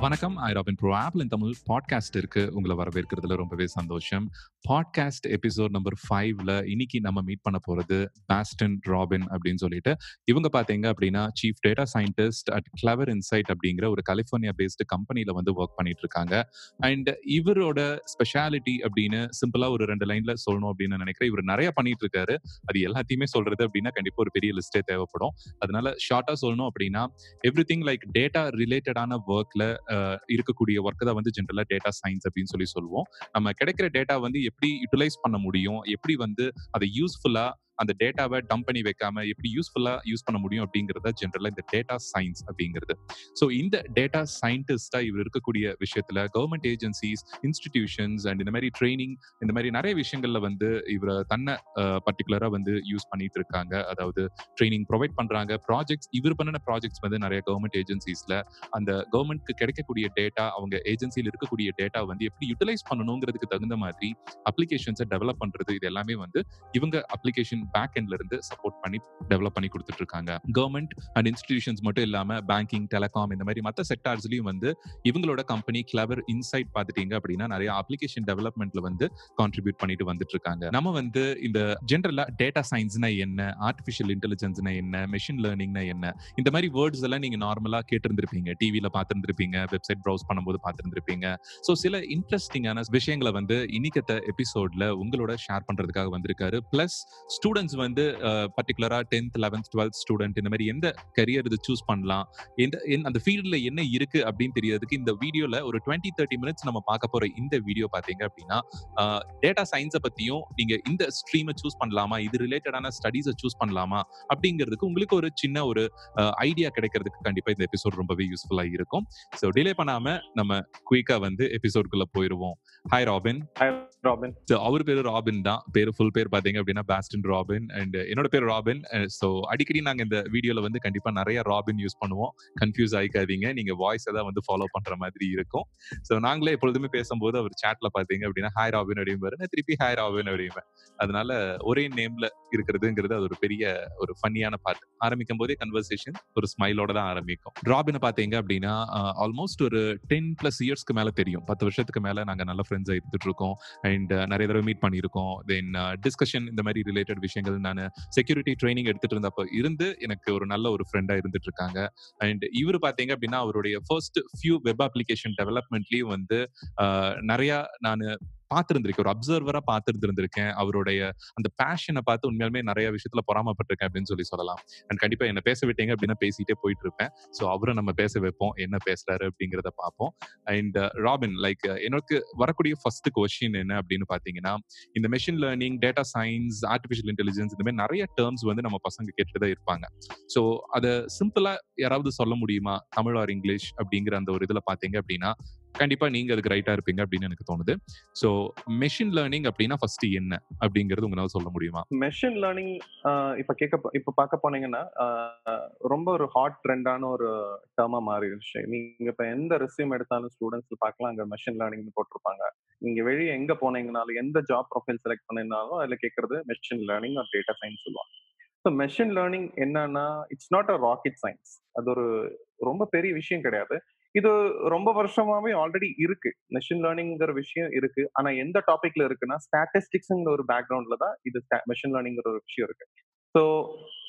வணக்கம். I Robin bro Apple in Tamil podcast இருக்கு. உங்களை வரவேற்கிறதுல ரொம்பவே சந்தோஷம். பாட்காஸ்ட் எபிசோட் நம்பர் ஃபைவ்ல இன்னைக்கு நம்ம மீட் பண்ண போறது பாஸ்டன் ராபின் அப்படின்னு சொல்லிட்டு. இவங்க பாத்தீங்க அப்படின்னா chief data scientist at Clever Insight அப்படிங்கிற ஒரு கலிஃபோர்னியா பேஸ்டு கம்பெனில வந்து ஒர்க் பண்ணிட்டு இருக்காங்க. அண்ட் இவரோட ஸ்பெஷாலிட்டி அப்படின்னு சிம்பிளா ஒரு ரெண்டு லைன்ல சொல்லணும் அப்படின்னு நினைக்கிறேன். இவர் நிறைய பண்ணிட்டு இருக்காரு. அது எல்லாத்தையுமே சொல்றது அப்படின்னா கண்டிப்பா ஒரு பெரிய லிஸ்டே தேவைப்படும். அதனால ஷார்ட்டா சொல்லணும் அப்படின்னா எவ்ரி திங் லைக் டேட்டா ரிலேட்டடான ஒர்க்ல இருக்கக்கூடிய ஒர்க் தான் வந்து ஜென்ரலா டேட்டா சயின்ஸ் அப்படின்னு சொல்லி சொல்லுவோம். நம்ம கிடைக்கிற டேட்டா வந்து எப்படி யூட்டிலைஸ் பண்ண முடியும்? எப்படி வந்து அதை யூஸ்ஃபுல்லா அந்த டேட்டாவை டம்ப் பண்ணி வைக்காம எப்படி யூஸ்ஃபுல்லா யூஸ் பண்ண முடியும் அப்படிங்கறத ஜென்ரலா இந்த டேட்டா சயின்ஸ் அப்படிங்கிறது. ஸோ இந்த டேட்டா சயின்டிஸ்டா இவர் இருக்கக்கூடிய விஷயத்துல கவர்மெண்ட் ஏஜென்சிஸ் இன்ஸ்டிடியூஷன்ஸ் அண்ட் இந்த மாதிரி ட்ரைனிங் இந்த மாதிரி நிறைய விஷயங்கள்ல வந்து இவரை தன்னை பர்டிகுலரா வந்து யூஸ் பண்ணிட்டு இருக்காங்க. அதாவது ட்ரைனிங் ப்ரொவைட் பண்றாங்க. ப்ராஜெக்ட்ஸ் இவர் பண்ணின ப்ராஜெக்ட்ஸ் வந்து நிறைய கவர்மெண்ட் ஏஜென்சிஸ்ல அந்த கவர்மெண்ட்க்கு கிடைக்கக்கூடிய டேட்டா அவங்க ஏஜென்சியில் இருக்கக்கூடிய டேட்டா வந்து எப்படி யூட்டிலைஸ் பண்ணணுங்கிறதுக்கு தகுந்த மாதிரி அப்ளிகேஷன்ஸை டெவலப் பண்றது இது எல்லாமே வந்து இவங்க அப்ளிகேஷன் பேக் எண்ட்ல இருந்து சப்போர்ட் பண்ணி டெவலப் பண்ணி கொடுத்துட்டு இருக்காங்க கவர்மெண்ட் அண்ட் இன்ஸ்டிடியூஷன்ஸ் மட்டும் இல்லாம பேங்கிங் டெலிகாம் இந்த மாதிரி மற்ற செக்டார்ஸ்லயும் வந்து இவங்களோட கம்பெனி கிளவர் இன்சைட் பார்த்துட்டீங்க அப்படின்னா நிறைய அப்ளிகேஷன் டெவலப்மெண்ட்ல வந்து கான்ட்ரிபியூட் பண்ணிட்டு வந்துட்டு இருக்காங்க நம்ம வந்து இந்த ஜென்ரலா டேட்டா சயின்ஸ்னா என்ன ஆர்டிஃபிஷியல் இன்டெலிஜென்ஸ்னா என்ன மெஷின் லேர்னிங்னா என்ன இந்த மாதிரி வேர்ட்ஸ் எல்லாம் நீங்க நார்மலா கேட்டிருந்திருப்பீங்க. டிவியில பார்த்திருந்திருப்பீங்க வெப்சைட் ப்ரௌஸ் பண்ணும்போது பார்த்திருந்திருப்பீங்க. ஸோ சில இன்ட்ரெஸ்டிங்கான விஷயங்களை வந்து இன்னைக்கத்த எபிசோட்ல உங்களோட ஷேர் பண்றதுக்காக வந்திருக்காரு. பிளஸ் ஸ்டூடெண்ட்ஸ் வந்து பர்டிகுலரா டென்த் லெவன்த் டுவெல்த் ஸ்டூடெண்ட் இந்த மாதிரி எந்த கரியர் இது சூஸ் பண்ணலாம் எந்த அந்த ஃபீல்டில் என்ன இருக்கு அப்படின்னு தெரியறதுக்கு இந்த வீடியோல ஒரு டுவெண்ட்டி தேர்ட்டி மினிட்ஸ் நம்ம பார்க்க போற இந்த வீடியோ பார்த்தீங்க அப்படின்னா டேட்டா சயின்ஸை பத்தியும் நீங்க இந்த ஸ்ட்ரீமை சூஸ் பண்ணலாமா இது ரிலேட்டடான ஸ்டடீஸை சூஸ் பண்ணலாமா அப்படிங்கிறதுக்கு உங்களுக்கு ஒரு சின்ன ஒரு ஐடியா கிடைக்கிறதுக்கு கண்டிப்பா இந்த எபிசோட் ரொம்பவே யூஸ்ஃபுல்லா இருக்கும். ஸோ டிலே பண்ணாம நம்ம குயிக்கா வந்து எபிசோட்குள்ள போயிருவோம். ஹாய் ராபின் ஹாய் ராபின் அவர் பேரு ராபின் தான். பேரு ஃபுல் பேர் பாத்தீங்க அப்படின்னா பாஸ்டன் ராபின் அண்ட் uh, என்னோட பேர் ராபின் ஸோ அடிக்கடி நாங்கள் இந்த வீடியோவில் வந்து கண்டிப்பாக நிறைய ராபின் யூஸ் பண்ணுவோம். கன்ஃபியூஸ் ஆகிக்காதீங்க நீங்க வாய்ஸ் தான் வந்து ஃபாலோ பண்ற மாதிரி இருக்கும். ஸோ நாங்களே எப்பொழுதுமே பேசும்போது அவர் சேட்டில் பார்த்தீங்க அப்படின்னா ஹாய் ராபின் அப்படிம்பாரு. நான் திருப்பி ஹாய் ராபின் அப்படிம்பேன். அதனால ஒரே நேம்ல இருக்கிறதுங்கிறது அது ஒரு பெரிய ஒரு ஃபன்னியான பார்ட் ஆரம்பிக்கும் போதே கன்வர்சேஷன் ஒரு ஸ்மைலோட தான் ஆரம்பிக்கும். ராபினை பார்த்தீங்க அப்படின்னா uh, ஆல்மோஸ்ட் ஒரு டென் பிளஸ் இயர்ஸ்க்கு மேலே தெரியும். பத்து வருஷத்துக்கு மேலே நாங்க நல்ல ஃப்ரெண்ட்ஸாக இருந்துட்டு இருக்கோம். அண்ட் uh, நிறைய தடவை மீட் பண்ணியிருக்கோம். தென் டிஸ்கஷன் இந்த மாதிரி ரிலேட்டட் விஷயங்கள். நான் செக்யூரிட்டி ட்ரைனிங் எடுத்துட்டு இருந்தப்போ இருந்து எனக்கு ஒரு நல்ல ஒரு ஃப்ரெண்டா இருந்துட்டு இருக்காங்க அண்ட் இவர் பாத்தீங்க அப்படின்னா அவருடைய ஃபர்ஸ்ட் ஃபியூ வெப் அப்ளிகேஷன் டெவலப்மெண்ட்லயும் வந்து நிறைய நான் பார்த்துருந்துருக்கேன். ஒரு அப்சர்வரா பார்த்துருந்துருக்கேன். அவருடைய அந்த பேஷனை பார்த்து உண்மையாலுமே நிறைய விஷயத்துல பொறாமப்பட்டிருக்கேன் அப்படின்னு சொல்லி சொல்லலாம். அண்ட் கண்டிப்பா என்ன பேச விட்டீங்க அப்படின்னா பேசிட்டே போயிட்டு இருப்பேன் ஸோ அவரை நம்ம பேச வைப்போம். என்ன பேசுறாரு அப்படிங்கிறத பார்ப்போம். அண்ட் ராபின் லைக் எனக்கு வரக்கூடிய ஃபர்ஸ்ட் கொஸ்டின் என்ன அப்படின்னு பாத்தீங்கன்னா இந்த machine learning data science artificial intelligence இந்த மாதிரி நிறைய டேர்ம்ஸ் வந்து நம்ம பசங்க கேட்டுட்டு தான் இருப்பாங்க. ஸோ அதை சிம்பிளா யாராவது சொல்ல முடியுமா? தமிழ் ஆர் இங்கிலீஷ் அப்படிங்கிற அந்த ஒரு இதுல பாத்தீங்க அப்படின்னா கண்டிப்பா நீங்க அதுக்கு ரைட்டா இருப்பீங்க அப்படின்னு எனக்கு தோணுது. ஸோ மெஷின் லேர்னிங் அப்படின்னா ஃபர்ஸ்ட் என்ன? அப்படிங்கிறது உங்களால சொல்ல முடியுமா? மெஷின் லேர்னிங் இப்ப கேட்க இப்ப பார்க்க போனீங்கன்னா ரொம்ப ஒரு ஹாட் ட்ரெண்டான ஒரு டேர்மா மாறிடுச்சு. நீங்க இப்ப எந்த ரெசியூம் எடுத்தாலும் ஸ்டூடெண்ட்ஸ் பார்க்கலாம் அங்க மெஷின் லேர்னிங்னு போட்டிருப்பாங்க. நீங்க வெளியே எங்க போனீங்கனாலும் எந்த ஜாப் ப்ரொஃபைல் செலக்ட் பண்ணிருந்தாலும் அதுல கேட்கறது machine learning or data science சொல்லுவாங்க. ஸோ மெஷின் லேர்னிங் என்னன்னா it's not a rocket science அது ஒரு ரொம்ப பெரிய விஷயம் கிடையாது. இது ரொம்ப வருஷமாவே ஆல்ரெடி இருக்கு. மெஷின் லேர்னிங்கிற விஷயம் இருக்கு. ஆனா எந்த டாபிக்ல இருக்குன்னா ஸ்டாட்டிஸ்டிக்ஸ்ங்கிற ஒரு பேக்ரவுண்ட்ல தான் இது மெஷின் லேர்னிங்கிற ஒரு விஷயம் இருக்கு. ஸோ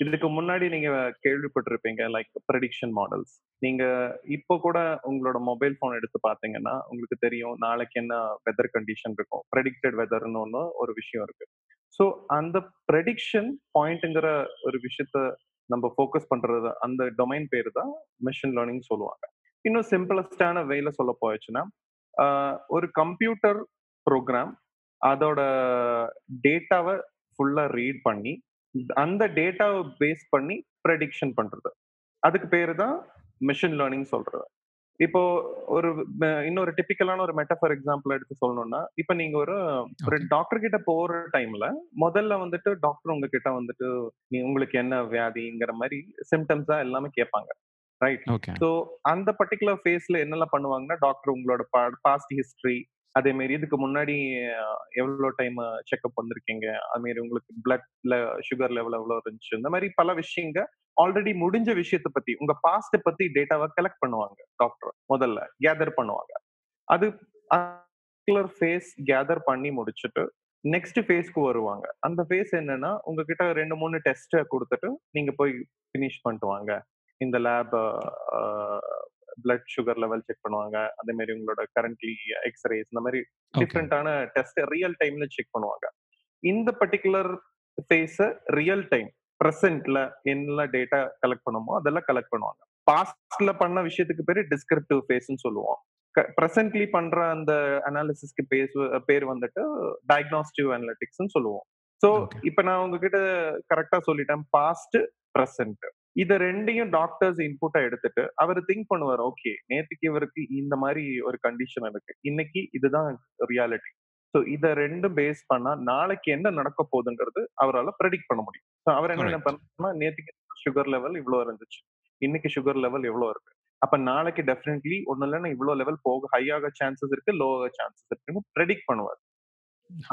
இதுக்கு முன்னாடி நீங்க கேள்விப்பட்டிருப்பீங்க லைக் ப்ரெடிக்ஷன் மாடல்ஸ் நீங்க இப்போ கூட உங்களோட மொபைல் போன் எடுத்து பாத்தீங்கன்னா உங்களுக்கு தெரியும் நாளைக்கு என்ன வெதர் கண்டிஷன் இருக்கும். ப்ரெடிக்டட் வெதர்னு ஒன்று ஒரு விஷயம் இருக்கு. ஸோ அந்த ப்ரெடிக்ஷன் பாயிண்ட்ங்கிற ஒரு விஷயத்த நம்ம ஃபோக்கஸ் பண்றது அந்த டொமைன் பேர் தான் மெஷின் லேர்னிங் சொல்லுவாங்க. இன்னும் சிம்பிளஸ்டான வேல சொல்ல போயிடுச்சுன்னா ஒரு கம்ப்யூட்டர் ப்ரோக்ராம் அதோட டேட்டாவை ஃபுல்லா ரீட் பண்ணி அந்த டேட்டாவை பேஸ் பண்ணி ப்ரெடிக்ஷன் பண்றது. அதுக்கு பேரு தான் மிஷின் லேர்னிங் சொல்றது. இப்போ ஒரு இன்னொரு டிபிக்கலான ஒரு மெட்டஃபர் எக்ஸாம்பிள் எடுத்து சொல்லணும்னா இப்ப நீங்க ஒரு ஒரு டாக்டர் கிட்ட போற டைம்ல முதல்ல வந்துட்டு டாக்டர் உங்ககிட்ட வந்துட்டு நீ உங்களுக்கு என்ன வியாதிங்கிற மாதிரி சிம்டம்ஸா எல்லாமே கேட்பாங்க ரைட் ஸோ அந்த பர்டிகுலர் ஃபேஸ்ல என்னெல்லாம் பண்ணுவாங்கன்னா டாக்டர் உங்களோட பாஸ்ட் ஹிஸ்டரி அதே மாரி இதுக்கு முன்னாடி எவ்வளோ டைம் செக்அப் வந்திருக்கீங்க? அது மாரி உங்களுக்கு பிளட்ல சுகர் லெவல் எவ்வளோ இருந்துச்சு? இந்த மாதிரி பல விஷயங்க ஆல்ரெடி முடிஞ்ச விஷயத்த பத்தி உங்க பாஸ்ட் பத்தி டேட்டாவை கலெக்ட் பண்ணுவாங்க டாக்டர் முதல்ல கேதர் பண்ணுவாங்க. அது ஃபேஸ் கேதர் பண்ணி முடிச்சுட்டு நெக்ஸ்ட் ஃபேஸ்க்கு வருவாங்க. அந்த ஃபேஸ் என்னன்னா உங்ககிட்ட ரெண்டு மூணு டெஸ்ட் கொடுத்துட்டு நீங்க போய் ஃபினிஷ் பண்ணிட்டு வாங்க. இந்த lab blood sugar level check பண்ணுவாங்க. அதே மாதிரி உங்களோட கரண்ட்லி எக்ஸ்ரேஸ் இந்த மாதிரி டிஃப்ரெண்டான டெஸ்ட் ரியல் டைம்ல செக் பண்ணுவாங்க. இந்த பர்டிகுலர் ஃபேஸ ரியல் டைம் ப்ரெசென்ட்ல என்ன டேட்டா கலெக்ட் பண்ணுமோ அதெல்லாம் கலெக்ட் பண்ணுவாங்க. பாஸ்ட்ல பண்ண விஷயத்துக்கு பேரு டிஸ்கிரிப்டிவ் ஃபேஸ்ன்னு சொல்லுவோம். ப்ரெசென்ட்லி பண்ற அந்த அனாலிசிஸ்க்கு பேர் பேர் வந்துட்டு டயக்னாஸ்டிவ் அனலிட்டிக்ஸ்னு சொல்லுவோம். ஸோ இப்ப நான் உங்ககிட்ட கரெக்டா சொல்லிட்டேன். பாஸ்ட் ப்ரெசென்ட் இத ரெண்டையும் டாக்டர்ஸ் இன்புட்டா எடுத்துட்டு அவர் திங்க் பண்ணுவார் ஓகே நேத்துக்கு இவருக்கு இந்த மாதிரி ஒரு கண்டிஷன் இருக்கு. இன்னைக்கு இதுதான் ரியாலிட்டி ஸோ இத ரெண்டும் பேஸ் பண்ணா நாளைக்கு என்ன நடக்க போகுதுங்கிறது அவரால் ப்ரெடிக்ட் பண்ண முடியும். ஸோ அவர் என்ன பண்ணா நேத்துக்கு சுகர் லெவல் இவ்வளோ இருந்துச்சு. இன்னைக்கு சுகர் லெவல் எவ்வளோ இருக்கு? அப்ப நாளைக்கு டெஃபினெட்லி ஒன்னும் இல்லைன்னா இவ்வளோ லெவல் போக ஹை ஆக சான்சஸ் இருக்கு லோ ஆக சான்சஸ் இருக்குன்னு ப்ரெடிக்ட் பண்ணுவார்.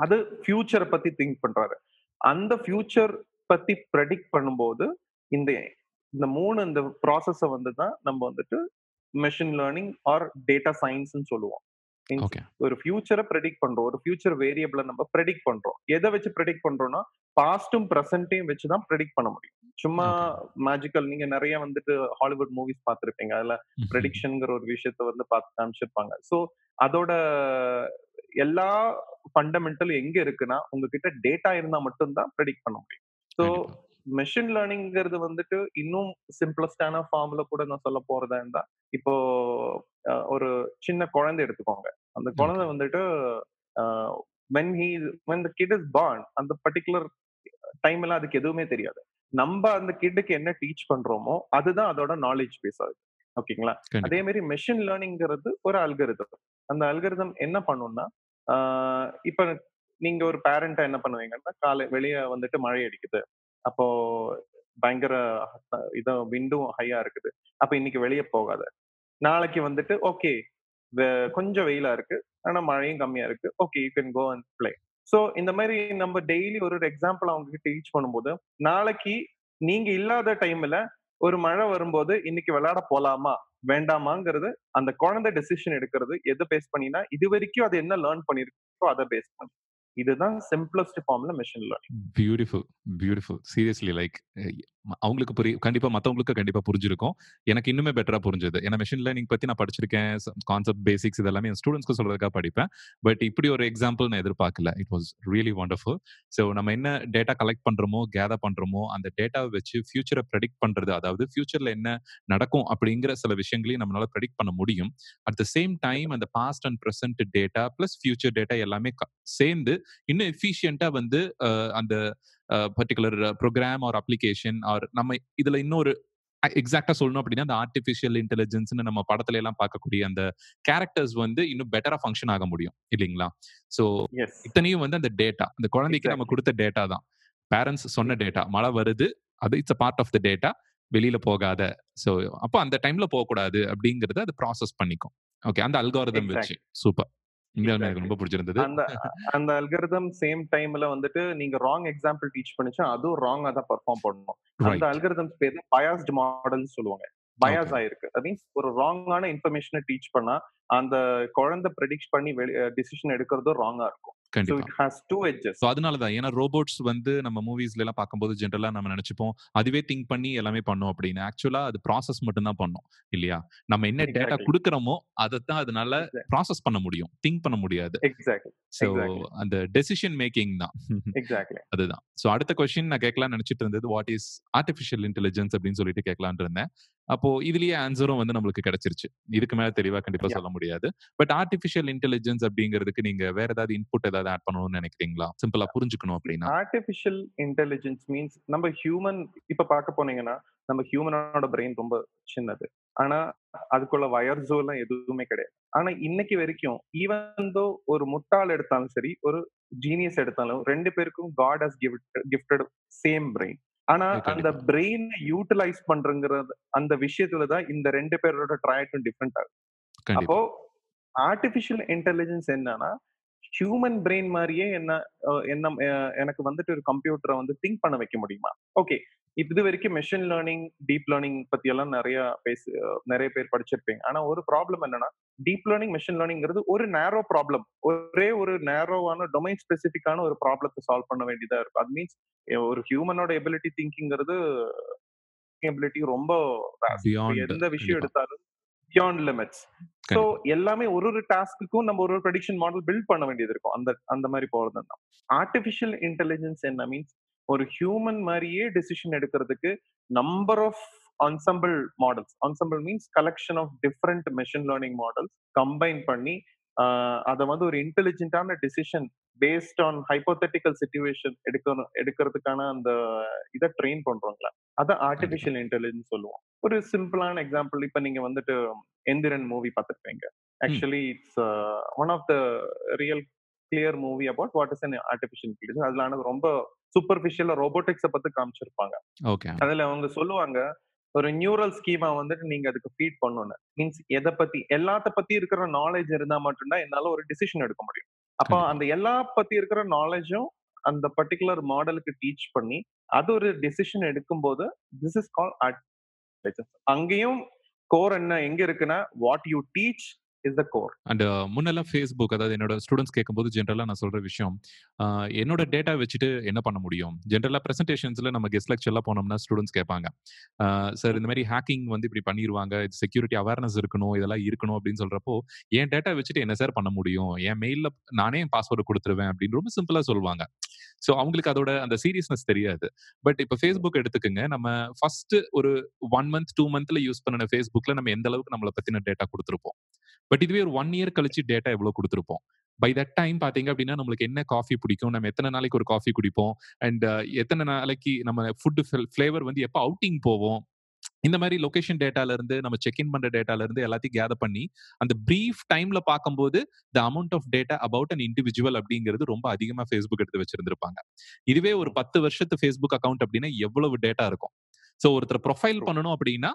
அது ஃபியூச்சரை பத்தி திங்க் பண்றாரு. அந்த ஃபியூச்சர் பத்தி ப்ரெடிக்ட் பண்ணும்போது இந்த இந்த மூணு இந்த ப்ராசஸ வந்து தான் நம்ம வந்துட்டு மெஷின் லேர்னிங் ஆர் டேட்டா சயின்ஸ்னு சொல்லுவோம். ஒரு ஃபியூச்சரை ப்ரெடிக்ட் பண்றோம். ஒரு ஃபியூச்சர் வேரியபிள நம்ம ப்ரெடிக்ட் பண்றோம். எதை வச்சு ப்ரெடிக்ட் பண்றோம்னா பாஸ்டும் ப்ரெசென்ட்டையும் வச்சு தான் ப்ரெடிக்ட் பண்ண முடியும். சும்மா மேஜிக்கல் நீங்க நிறைய வந்துட்டு ஹாலிவுட் மூவிஸ் பார்த்திருப்பீங்க. அதுல ப்ரெடிக்ஷன்ங்கிற ஒரு விஷயத்த வந்து பார்த்து காமிச்சிருப்பாங்க. ஸோ அதோட எல்லா ஃபண்டமெண்டல் எங்க இருக்குன்னா உங்ககிட்ட டேட்டா இருந்தா மட்டும்தான் ப்ரெடிக்ட் பண்ண முடியும். ஸோ மெஷின் லேர்னிங்கிறது வந்துட்டு இன்னும் சிம்பிளஸ்டான ஃபார்ம்ல கூட நான் சொல்ல போறதா இருந்தா இப்போ ஒரு சின்ன குழந்தை எடுத்துக்கோங்க. அந்த குழந்தை வந்துட்டு when he when the kid is born அந்த பர்டிகுலர் டைம் எல்லாம் அதுக்கு எதுவுமே தெரியாது. நம்ம அந்த கிட்டுக்கு என்ன டீச் பண்றோமோ அதுதான் அதோட நாலேஜ் பேஸ் ஆகுது ஓகேங்களா? அதே மாதிரி மெஷின் லேர்னிங்கிறது ஒரு அல்கரிதம் அந்த அல்கரிதம் என்ன பண்ணும்னா இப்ப நீங்க ஒரு பேரண்டா என்ன பண்ணுவீங்கன்னா காலை வெளியே வந்துட்டு மழை அடிக்குது. அப்போ பயங்கர இத விண்டும் ஹையா இருக்குது. அப்ப இன்னைக்கு வெளியே போகாத. நாளைக்கு வந்துட்டு ஓகே கொஞ்சம் வெயிலா இருக்கு. ஆனா மழையும் கம்மியா இருக்கு. Okay you can go and play so இந்த மாதிரி நம்ம டெய்லி ஒரு எக்ஸாம்பிள் அவங்க கிட்ட டீச் பண்ணும்போது நாளைக்கு நீங்க இல்லாத டைம்ல ஒரு மழை வரும்போது இன்னைக்கு விளையாட போலாமா? வேண்டாமாங்கிறது அந்த குழந்தை டெசிஷன் எடுக்கிறது எதை பேஸ் பண்ணினா இது வரைக்கும் அது என்ன லேர்ன் பண்ணிருக்கோ அதை பேஸ் பண்ணி. இதுதான் சிம்பிளஸ்ட் ஃபார்ம்ல machine learning beautiful beautiful seriously like அவங்களுக்கு புரியும் கண்டிப்பா மத்தவங்களுக்கு கண்டிப்பா புரிஞ்சிருக்கும். எனக்கு இன்னுமே பெட்டரா புரிஞ்சது. ஏன்னா மெஷின் லேர்னிங் பத்தி நான் படிச்சிருக்கேன். கான்செப்ட் பேசிக்ஸ் இதெல்லாமே என் ஸ்டூடெண்ட்ஸ்க்கு சொல்றதுக்காக படிப்பேன். பட் இப்படி ஒரு எக்ஸாம்பிள் நான் எதிர்பார்க்கல. It was really wonderful so நம்ம என்ன டேட்டா கலெக்ட் பண்றோமோ கேதர் பண்றோமோ அந்த டேட்டாவை வச்சு ஃபியூச்சரை ப்ரெடிக்ட் பண்றது அதாவது ஃபியூச்சர்ல என்ன நடக்கும் அப்படிங்கிற சில விஷயங்களையும் நம்மளால ப்ரெடிக்ட் பண்ண முடியும். அட் த சேம் டைம் அந்த past and present data plus future data எல்லாமே க- சேர்ந்து இன்னும் எஃபிஷியண்டா வந்து அந்த particular program or application or நம்ம இதுல இன்னொரு எக்ஸாக்டா சொல்லணும் அப்படின்னா அந்த ஆர்டிஃபிஷியல் இன்டெலிஜென்ஸ்னு நம்ம படத்துல எல்லாம் பார்க்கக்கூடிய அந்த கேரக்டர்ஸ் வந்து இன்னும் பெட்டரா ஃபங்க்ஷன் ஆக முடியும். இல்லைங்களா? சோ இத்தனையும் வந்து அந்த டேட்டா அந்த குழந்தைக்கு நம்ம கொடுத்த டேட்டா தான். பேரண்ட்ஸ் சொன்ன டேட்டா மழை வருது அது it's a part of the data வெளியில போகாத. சோ அப்போ அந்த டைம்ல போகக்கூடாது அப்படிங்கறத அது ப்ராசஸ் பண்ணிக்கும். ஓகே அந்த அல்காரிதம் வச்சு. சூப்பர் இந்த எனக்கு ரொம்ப பிடிச்சிருந்தது. அந்த அந்த அல்கரிதம் சேம் டைம்ல வந்துட்டு நீங்க ராங் எக்ஸாம்பிள் டீச் பண்ணிச்சா அதுவும் ராங்கா தான் பெர்ஃபார்ம் பண்ணணும். அந்த அல்கரிதம்ஸ் பேர் பயாஸ்டு மாடல்னு சொல்லுவாங்க. பயாஸ் ஆயிருக்கு. அது மீன்ஸ் ஒரு ராங்கான இன்ஃபர்மேஷனை டீச் பண்ணா அந்த குழந்தை ப்ரெடிக்ட் பண்ணி டிசிஷன் எடுக்கிறதும் ராங்கா இருக்கும். கண்டிப்பா it has two edges so அதனால தான் ஏன்னா ரோபோட்ஸ் வந்து நம்ம மூவிஸ்ல எல்லாம் பார்க்கும்போது ஜென்ரலா நம்ம நினைச்சுப்போம் அதுவே திங்க் பண்ணி எல்லாமே பண்ணும் அப்படின்னு. ஆக்சுவலா அது ப்ராசஸ் மட்டும் தான் பண்ணும் இல்லையா? நம்ம என்ன டேட்டா கொடுக்குறோமோ அதை தான் அதனால ப்ராசஸ் பண்ண முடியும். திங்க் பண்ண முடியாது. எக்ஸாக்ட்லி அந்த டெசிஷன் மேக்கிங் தான். அதுதான். ஸோ அடுத்த கொஸ்டின் நான் கேட்கலாம் நினைச்சிட்டு இருந்தது வாட் இஸ் ஆர்டிஃபிஷியல் இன்டெலிஜென்ஸ் அப்படின்னு சொல்லிட்டு கேட்கலான் இருந்தேன். அப்போ இதுலயே ஆன்சரும் வந்து நம்மளுக்கு கிடைச்சிருச்சு. இதுக்கு மேல தெளிவா கண்டிப்பா சொல்ல முடியாது. பட் ஆர்டிஃபிஷியல் இன்டெலிஜென்ஸ் அப்படிங்கிறதுக்கு நீங்க வேற ஏதாவது இன்புட் ஏதாவது ஆட் பண்ணணும்னு நினைக்கிறீங்களா? சிம்பிளா புரிஞ்சுக்கணும் அப்படின்னா. ஆர்டிஃபிஷியல் இன்டெலிஜென்ஸ் மீன்ஸ் நம்ம ஹியூமன் இப்ப பார்க்க போனீங்கன்னா நம்ம ஹியூமனோட பிரெயின் ரொம்ப சின்னது. ஆனா அதுக்குள்ள வயர்ஸோ எல்லாம் எதுவுமே கிடையாது. ஆனா இன்னைக்கு வரைக்கும் ஈவன் தோ ஒரு முட்டாள் எடுத்தாலும் சரி ஒரு ஜீனியஸ் எடுத்தாலும் ரெண்டு பேருக்கும் God has gifted same brain ஆனா அந்த பிரெயின் யூட்டிலைஸ் பண்றங்கிறது அந்த விஷயத்துல தான் இந்த ரெண்டு பேரோட ட்ராயட்டும் டிஃப்ரெண்ட் கண்டிப்பா அப்போ ஆர்டிபிஷியல் இன்டெலிஜென்ஸ் என்னன்னா ஹியூமன் பிரெயின் மாதிரியே என்ன என்ன எனக்கு வந்துட்டு ஒரு கம்ப்யூட்டரை வந்து திங்க் பண்ண வைக்க முடியுமா? ஓகே இது வரைக்கும் மெஷின் லேர்னிங் டீப் லேர்னிங் பத்தி எல்லாம் நிறைய பேசி நிறைய பேர் படிச்சிருப்பீங்க. ஆனா ஒரு ப்ராப்ளம் என்னன்னா டீப் லேர்னிங் மெஷின் லேர்னிங்கிறது ஒரு நேரோ ப்ராப்ளம் ஒரே ஒரு நேரோவான டொமைன் ஸ்பெசிஃபிக்கான ஒரு ப்ராப்ளத்தை சால்வ் பண்ண வேண்டியதா இருக்கும். அது மீன்ஸ் ஒரு ஹியூமனோட எபிலிட்டி திங்கிங்கிறது எபிலிட்டி ரொம்ப எந்த விஷயம் எடுத்தாலும் பியாண்ட் லிமிட்ஸ் ஸோ எல்லாமே ஒரு ஒரு டாஸ்க்குக்கும் நம்ம ஒரு ஒரு ப்ரெடிக்ஷன் மாடல் பில்ட் பண்ண வேண்டியது இருக்கும். அந்த அந்த மாதிரி போறது தான் ஆர்டிஃபிஷியல் இன்டெலிஜென்ஸ் என்ன மீன்ஸ் ஒரு ஹியூமன் மாதிரியே டெசிஷன் எடுக்கிறதுக்கு number of ensemble models ensemble means collection of different machine learning models combine பண்ணி அதை வந்து ஒரு இன்டெலிஜென்ட்டான decision based on hypothetical situation எடுக்கணும் எடுக்கிறதுக்கான அந்த இதை ட்ரெயின் பண்றோங்களா அதை கண்டிப்பா. ஆர்டிஃபிஷியல் இன்டெலிஜென்ஸ் சொல்லுவோம். ஒரு சிம்பிளான எக்ஸாம்பிள் இப்ப நீங்க வந்துட்டு எந்திரன் மூவி பார்த்துருப்பீங்க. Actually it's one of the real clear movie about what is an artificial intelligence அதுல ஆனது ரொம்ப சூப்பர்ஃபிஷியலா ரோபோட்டிக்ஸை பத்தி காமிச்சிருப்பாங்க. ஓகே. அதுல அவங்க சொல்லுவாங்க ஒரு நியூரல் ஸ்கீமா வந்துட்டு நீங்க அதுக்கு ஃபீட் பண்ணணும் மீன்ஸ் எதை பத்தி எல்லாத்த பத்தி இருக்கிற நாலேஜ் இருந்தா மட்டும்தான் என்னால ஒரு டிசிஷன் எடுக்க முடியும். அப்ப அந்த எல்லா பத்தி இருக்கிற நாலேஜும் அந்த பர்டிகுலர் மாடலுக்கு டீச் பண்ணி அது ஒரு டெசிஷன் எடுக்கும்போது திஸ் இஸ் கால் அங்கேயும் கோர் என்ன எங்க இருக்குன்னா what you teach is the core and முன்னெல்லாம் ஃபேஸ்புக் அதாவது என்னோட ஸ்டூடெண்ட்ஸ் கேட்கும்போது ஜென்ரலாக நான் சொல்ற விஷயம் என்னோட டேட்டா வச்சுட்டு என்ன பண்ண முடியும்? ஜென்ரலாக ப்ரெசன்டேஷன்ஸில் நம்ம கெஸ்ட் லெக்சர்லாம் போனோம்னா ஸ்டூடெண்ட்ஸ் கேட்பாங்க. சார் இந்த மாதிரி ஹேக்கிங் வந்து இப்படி பண்ணிடுவாங்க இது செக்யூரிட்டி அவேர்னஸ் இருக்கணும் இதெல்லாம் இருக்கணும் அப்படின்னு சொல்றப்போ என் டேட்டா வச்சுட்டு என்ன சார் பண்ண முடியும்? என் மெயிலில் நானே என் பாஸ்வேர்டு கொடுத்துருவேன் அப்படின்னு ரொம்ப சிம்பிளா சொல்லுவாங்க ஸோ அவங்களுக்கு அதோட அந்த சீரியஸ்னஸ் தெரியாது. பட் இப்போ ஃபேஸ்புக் எடுத்துக்கோங்க நம்ம ஃபர்ஸ்ட் ஒரு ஒன் மந்த் டூ மந்த்ல யூஸ் பண்ணின ஃபேஸ்புக்ல நம்ம எந்த அளவுக்கு நம்மளை பத்தின டேட்டா கொடுத்துருப்போம். பட் இதுவே ஒரு ஒன் இயர் கழிச்சு டேட்டா எவ்வளவு கொடுத்துருப்போம். பை தட் டைம் பாத்தீங்க அப்படின்னா நம்மளுக்கு என்ன காஃபி பிடிக்கும்? நம்ம எத்தனை நாளைக்கு ஒரு காஃபி குடிப்போம்? அண்ட் எத்தனை நாளைக்கு நம்ம ஃபுட் ஃபிளேவர் வந்து எப்போ அவுட்டிங் போவோம்? இந்த மாதிரி லொகேஷன் டேட்டால இருந்து நம்ம செக் இன் பண்ற டேட்டால இருந்து எல்லாத்தையும் கேதர் பண்ணி அந்த பிரீஃப் டைம்ல பார்க்கும்போது the amount of data about an individual அப்படிங்கிறது ரொம்ப அதிகமா ஃபேஸ்புக் எடுத்து வச்சிருந்திருப்பாங்க. இதுவே ஒரு பத்து வருஷத்து ஃபேஸ்புக் அக்கௌண்ட் அப்படின்னா எவ்வளவு டேட்டா இருக்கும்? ஸோ ஒருத்தர் ப்ரொஃபைல். பண்ணணும் அப்படின்னா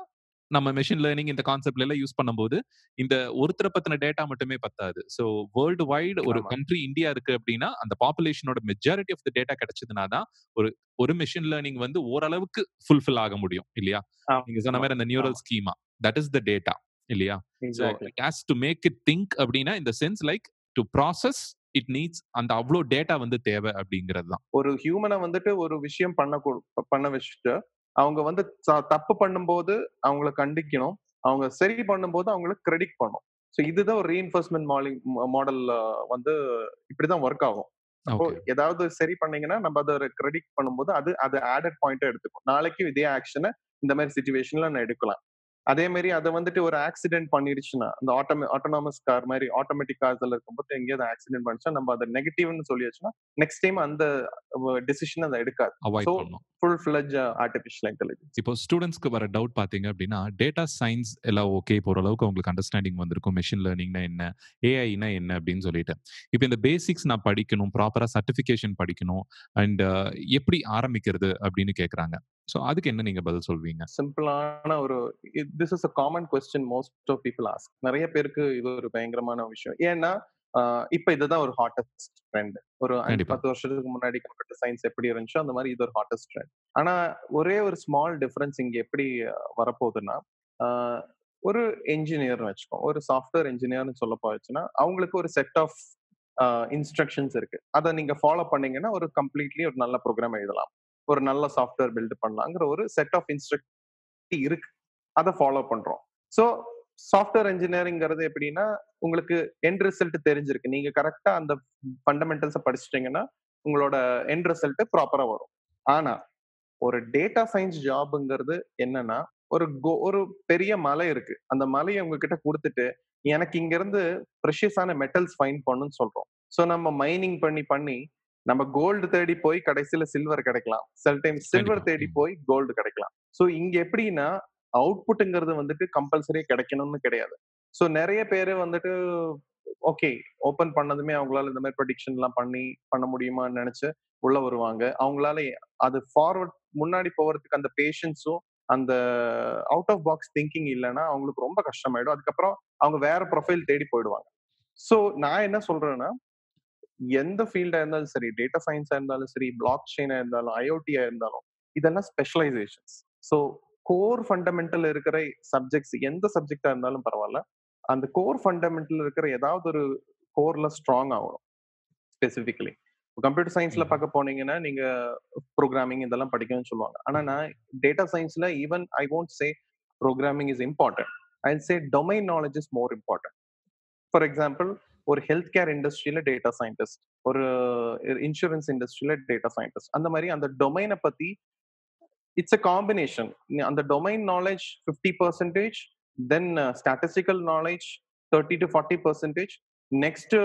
நம்ம மெஷின் லேர்னிங் இந்த கான்செப்ட்ல எல்லாம் யூஸ் பண்ணும்போது இந்த ஒருத்தரை பத்தின டேட்டா மட்டுமே பத்தாது. ஸோ வேர்ல்டு வைடு ஒரு கண்ட்ரி இந்தியா இருக்கு அப்படின்னா அந்த பாப்புலேஷனோட மெஜாரிட்டி ஆஃப் த டேட்டா கிடைச்சதுனா தான் ஒரு ஒரு மெஷின் லேர்னிங் வந்து ஓரளவுக்கு ஃபுல்ஃபில் ஆக முடியும் இல்லையா? நீங்க சொன்ன மாதிரி அந்த neural schema that is the data இல்லையா? So it has to make it think அப்படின்னா இந்த sense like to process it needs அந்த அவ்வளோ டேட்டா வந்து தேவை அப்படிங்கிறது தான். ஒரு ஹியூமனை வந்துட்டு ஒரு விஷயம் பண்ண பண்ண வச்சுட்டு அவங்க வந்து தப்பு பண்ணும்போது அவங்கள கண்டிக்கணும். அவங்க சரி பண்ணும்போது அவங்களுக்கு கிரெடிட் பண்ணும் ஸோ இதுதான் ஒரு ரீஎன்ஃபோர்ஸ்மெண்ட் மாடல் மாடல் வந்து இப்படிதான் ஒர்க் ஆகும். அப்போ ஏதாவது சரி பண்ணீங்கன்னா நம்ம அதை கிரெடிட் பண்ணும்போது அது அது ஆடட் பாயிண்டா எடுத்துக்கும். நாளைக்கு இதே ஆக்ஷனை இந்த மாதிரி சுச்சுவேஷன்ல நான் எடுக்கலாம். அதே மாதிரி அதை வந்துட்டு ஒரு ஆக்சிடென்ட் பண்ணிடுச்சுன்னா அந்த ஆட்டோமே ஆட்டோனாமஸ் கார் மாதிரி ஆட்டோமேட்டிக் கார்ஸ்ல இருக்கும்போது எங்கேயாவது ஆக்சிடென்ட் பண்ணிச்சா நம்ம அதை நெகட்டிவ்னு சொல்லியாச்சுன்னா நெக்ஸ்ட் டைம் அந்த டெசிஷன் அதை எடுக்காது. So full fledged artificial intelligence இப்போ ஸ்டூடெண்ட்ஸ்க்கு வர டவுட் பார்த்தீங்க அப்படின்னா டேட்டா சயின்ஸ் எல்லாம் ஓகே இப்போ ஓரளவுக்கு உங்களுக்கு அண்டர்ஸ்டாண்டிங் வந்திருக்கும். மெஷின் லேர்னிங்னா என்ன? ஏஐனா என்ன அப்படின்னு சொல்லிட்டு. இப்போ இந்த பேசிக்ஸ் நான் படிக்கணும் ப்ராப்பரா சர்டிஃபிகேஷன் படிக்கணும் அண்ட் எப்படி ஆரம்பிக்கிறது அப்படின்னு கேட்குறாங்க ஸோ அதுக்கு என்ன நீங்க பதில் சொல்வீங்க? சிம்பிளான ஒரு this is a common question most of people ask நிறைய பேருக்கு இது ஒரு பயங்கரமான விஷயம். ஏன்னா இப்ப இதுதான் ஒரு ஹாட்டஸ்ட் ட்ரெண்ட் ஒரு. பத்து வருஷத்துக்கு முன்னாடி கம்ப்யூட்டர் சயின்ஸ் எப்படி இருந்துச்சோ அந்த மாதிரி இது ஒரு ஹாட்டஸ்ட் ட்ரெண்ட் ஆனா ஒரே ஒரு ஸ்மால் டிஃபரன்ஸ் இங்க எப்படி வரப்போகுதுன்னா ஒரு என்ஜினியர்னு வச்சுக்கோ ஒரு சாஃப்ட்வேர் என்ஜினியர்னு சொல்ல போச்சுன்னா அவங்களுக்கு ஒரு செட் ஆஃப் இன்ஸ்ட்ரக்ஷன்ஸ் இருக்கு. அதை நீங்க ஃபாலோ பண்ணீங்கன்னா ஒரு கம்ப்ளீட்லி ஒரு நல்ல ப்ரோக்ராம் எழுதலாம். ஒரு நல்ல சாஃப்ட்வேர் பில்ட் பண்ணலாங்கிற ஒரு செட் ஆஃப் இன்ஸ்ட்ரக்ட் இருக்கு. அதை ஃபாலோ பண்றோம். ஸோ சாஃப்ட்வேர் இன்ஜினியரிங்கிறது எப்படின்னா உங்களுக்கு எண்ட் ரிசல்ட் தெரிஞ்சிருக்கு. நீங்க கரெக்டா அந்த ஃபண்டமெண்டல்ஸை படிச்சிட்டீங்கன்னா உங்களோட எண்ட் ரிசல்ட் ப்ராப்பரா வரும். ஆனா ஒரு டேட்டா சயின்ஸ் ஜாப்ங்கிறது என்னன்னா ஒரு கோ ஒரு பெரிய மலை இருக்கு. அந்த மலையை உங்ககிட்ட கொடுத்துட்டு எனக்கு இங்க இருந்து ப்ரெஷியஸான மெட்டல்ஸ் ஃபைன் பண்ணுன்னு சொல்றோம். ஸோ நம்ம மைனிங் பண்ணி பண்ணி நம்ம கோல்டு தேடி போய் கடைசியில சில்வர் கிடைக்கலாம். சில டைம் சில்வர். தேடி. போய் கோல்டு கிடைக்கலாம். ஸோ இங்க எப்படின்னா அவுட்புட்டுங்கிறது வந்துட்டு கம்பல்சரி கிடைக்கணும்னு கிடையாது. ஸோ நிறைய பேர் வந்துட்டு ஓகே ஓபன் பண்ணதுமே அவங்களால இந்த மாதிரி ப்ரொடிக்ஷன் எல்லாம் பண்ணி பண்ண முடியுமான்னு நினைச்சு உள்ள வருவாங்க. அவங்களால அது ஃபார்வர்ட் முன்னாடி போறதுக்கு அந்த பேஷன்ஸும் அந்த அவுட் ஆஃப் பாக்ஸ் திங்கிங் இல்லைன்னா அவங்களுக்கு ரொம்ப கஷ்டமாயிடும். அதுக்கப்புறம் அவங்க வேற ப்ரொஃபைல் தேடி போயிடுவாங்க. சோ நான் என்ன சொல்றேன்னா எந்த ஃபீல்டா இருந்தாலும் சரி டேட்டா சயின்ஸா இருந்தாலும் சரி பிளாக் செயினா இருந்தாலும் ஐஓடியா இருந்தாலும் இதெல்லாம் ஸ்பெஷலைசேஷன்ஸ் ஸோ கோர் ஃபண்டமெண்டல் இருக்கிற சப்ஜெக்ட்ஸ் எந்த சப்ஜெக்டா இருந்தாலும் பரவாயில்ல. அந்த கோர் ஃபண்டமெண்டல் இருக்கிற ஏதாவது ஒரு கோர்ல ஸ்ட்ராங் ஆகணும் ஸ்பெசிபிக்கலி கம்ப்யூட்டர் சயின்ஸ்ல. பார்க்க போனீங்கன்னா நீங்க ப்ரோக்ராமிங் இதெல்லாம் படிக்கணும்னு சொல்லுவாங்க. ஆனா நான் டேட்டா சயின்ஸ்ல even I won't say programming is important I say domain knowledge is more important for example ஒரு ஹெல்த் கேர் இண்டஸ்ட்ரியில டேட்டா சயின்டிஸ்ட் ஒரு இன்சூரன்ஸ் இண்டஸ்ட்ரியில டேட்டா சயின்டிஸ்ட் அந்த மாதிரி அந்த டொமைனை பத்தி இட்ஸ் அ காம்பினேஷன் அந்த domain knowledge fifty percentage then statistical knowledge thirty to forty percentage next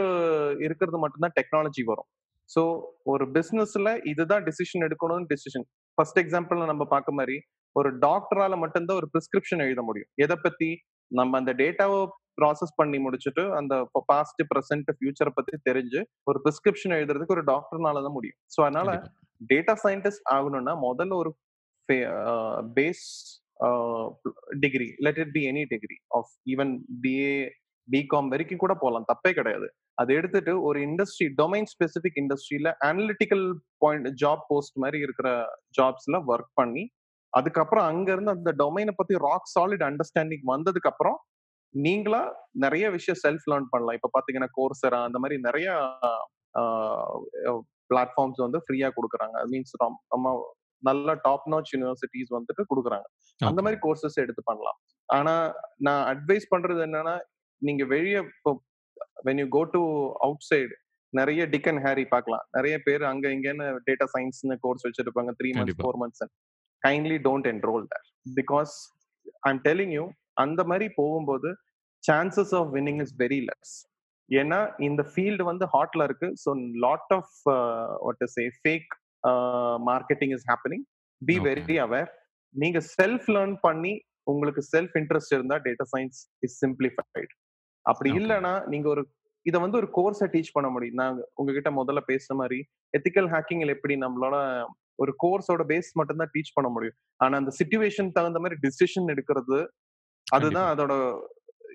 இருக்கிறது மட்டும்தான் டெக்னாலஜி வரும். ஸோ ஒரு பிசினஸ்ல இதுதான் டிசிஷன் எடுக்கணும்னு டிசிஷன் ஃபர்ஸ்ட் எக்ஸாம்பிள் நம்ம பார்க்க மாதிரி ஒரு டாக்டரால மட்டும்தான் ஒரு பிரிஸ்கிரிப்ஷன் எழுத முடியும். எதை பத்தி? நம்ம அந்த டேட்டாவை ப்ராசஸ் பண்ணி முடிச்சுட்டு அந்த பாஸ்ட் ப்ரெசென்ட் ஃபியூச்சரை பத்தி தெரிஞ்சு ஒரு பிரிஸ்கிரிப்ஷன் எழுதுறதுக்கு ஒரு டாக்டர்னால தான் முடியும். ஸோ அதனால. டேட்டா சயின்டிஸ்ட் ஆகணும்னா முதல்ல ஒரு base degree let it be any degree of even BA BCom வரைக்கும் கூட போகலாம் தப்பே கிடையாது. அதை எடுத்துட்டு ஒரு இண்டஸ்ட்ரி டொமைன் ஸ்பெசிபிக் இண்டஸ்ட்ரியில அனலிட்டிக்கல் பாயிண்ட் ஜாப் போஸ்ட் மாதிரி இருக்கிற ஜாப்ஸ்ல ஒர்க் பண்ணி அதுக்கப்புறம் அங்க இருந்து அந்த டொமைனை பத்தி ராக் சாலிட் அண்டர்ஸ்டாண்டிங் வந்ததுக்கு அப்புறம் நீங்களா நிறைய விஷயம் செல்ஃப் லேர்ன் பண்ணலாம். இப்ப பாத்தீங்கன்னா கோர்சரா அந்த மாதிரி நிறைய பிளாட்ஃபார்ம்ஸ் வந்து ஃப்ரீயா கொடுக்குறாங்க. மீன்ஸ் நம்ம நல்ல டாப் நாச் யூனிவர்சிட்டிஸ் வந்துட்டு கொடுக்குறாங்க. அந்த. மாதிரி கோர்சஸ் எடுத்து பண்ணலாம். ஆனா நான் அட்வைஸ் பண்றது என்னன்னா நீங்க வெளியே இப்போ when you go to outside நிறைய டிக் அண்ட் ஹேரி பார்க்கலாம். நிறைய பேர் அங்க இங்கன்னு டேட்டா சயின்ஸ்னு கோர்ஸ் வச்சிருப்பாங்க. Three months. Four months kindly don't enroll that because I'm telling you அந்த மாதிரி போகும்போது chances of winning is very less ஏன்னா இந்த ஃபீல்டு வந்து ஹாட்ல இருக்கு. So lot of what say fake marketing is happening be. Very aware நீங்க self learn பண்ணி உங்களுக்கு செல்ஃப் இன்ட்ரெஸ்ட் இருந்தா டேட்டா சயின்ஸ் இஸ் சிம்பிளிஃபைடு அப்படி. இல்லைன்னா நீங்க ஒரு இத வந்து ஒரு கோர்ஸை டீச் பண்ண முடியும். நான் உங்ககிட்ட முதல்ல பேசுன மாதிரி எத்திக்கல் ஹேக்கிங்ல எப்படி நம்மளோட ஒரு கோர்ஸோட பேஸ் மட்டும் தான் டீச் பண்ண முடியும். ஆனா அந்த சுச்சுவேஷன் தகுந்த மாதிரி டிசிஷன் எடுக்கிறது அதுதான் அதோட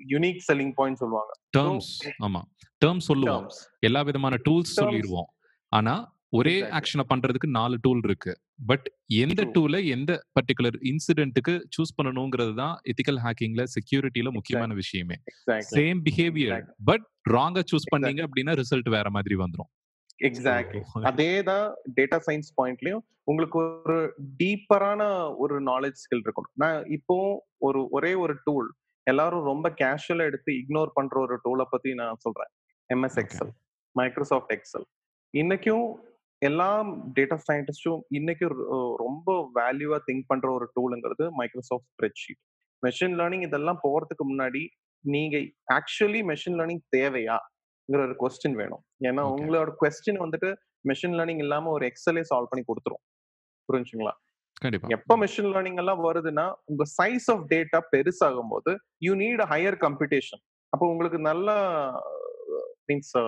யுனிக் செல்லிங் பாயிண்ட் சொல்லுவாங்க டேர்ம்ஸ் ஆமா டேர்ம்ஸ் சொல்லுவோம். எல்லா விதமான டூல்ஸ். சொல்லிடுவோம் ஆனா ஒரே. ஆக்ஷனை பண்றதுக்கு நாலு டூல் இருக்கு பட் எந்த. டூலை எந்த பர்டிகுலர் இன்சிடென்ட்டுக்கு சூஸ் பண்ணணுங்கிறது தான் எத்திக்கல் ஹேக்கிங்ல செக்யூரிட்டில முக்கியமான விஷயமே. Same behaviour. பட் ராங்கா சூஸ் பண்ணீங்க அப்படின்னா ரிசல்ட் வேற மாதிரி வந்துரும் எக்ஸாக்ட்லி So, அதேதான் டேட்டா சயின்ஸ் பாயிண்ட்லயும் உங்களுக்கு ஒரு டீப்பரான ஒரு நாலேஜ் ஸ்கில் இருக்கணும். நான் இப்போ ஒரு ஒரே ஒரு டூல் எல்லாரும் ரொம்ப கேஷுவலா எடுத்து இக்னோர் பண்ற ஒரு டூலை பத்தி நான் சொல்றேன். எம்எஸ். எக்ஸல் மைக்ரோசாஃப்ட் எக்ஸல் இன்னைக்கும் எல்லா டேட்டா சயின்டிஸ்டும் இன்னைக்கு ரொம்ப வேல்யூவா திங்க் பண்ற ஒரு டூலுங்கிறது மைக்ரோசாஃப்ட் ஸ்ப்ரெட்ஷீட் மெஷின் லேர்னிங் இதெல்லாம் போறதுக்கு முன்னாடி நீங்க ஆக்சுவலி மெஷின் லேர்னிங் தேவையாங்கிற ஒரு கொஸ்டின் வேணும். ஏன்னா. உங்களோட கொஸ்டின் வந்துட்டு மெஷின் லேர்னிங் இல்லாம ஒரு எக்ஸலே சால்வ் பண்ணி கொடுத்துரும். புரிஞ்சுங்களா? கண்டிப்பா. எப்ப மெஷின் லேர்னிங் எல்லாம் வருதுன்னா உங்க சைஸ் ஆஃப் டேட்டா பெருசாகும் போது யூ நீட் ஹையர் கம்ப்யூட்டேஷன் அப்போ உங்களுக்கு நல்ல மீன்ஸ்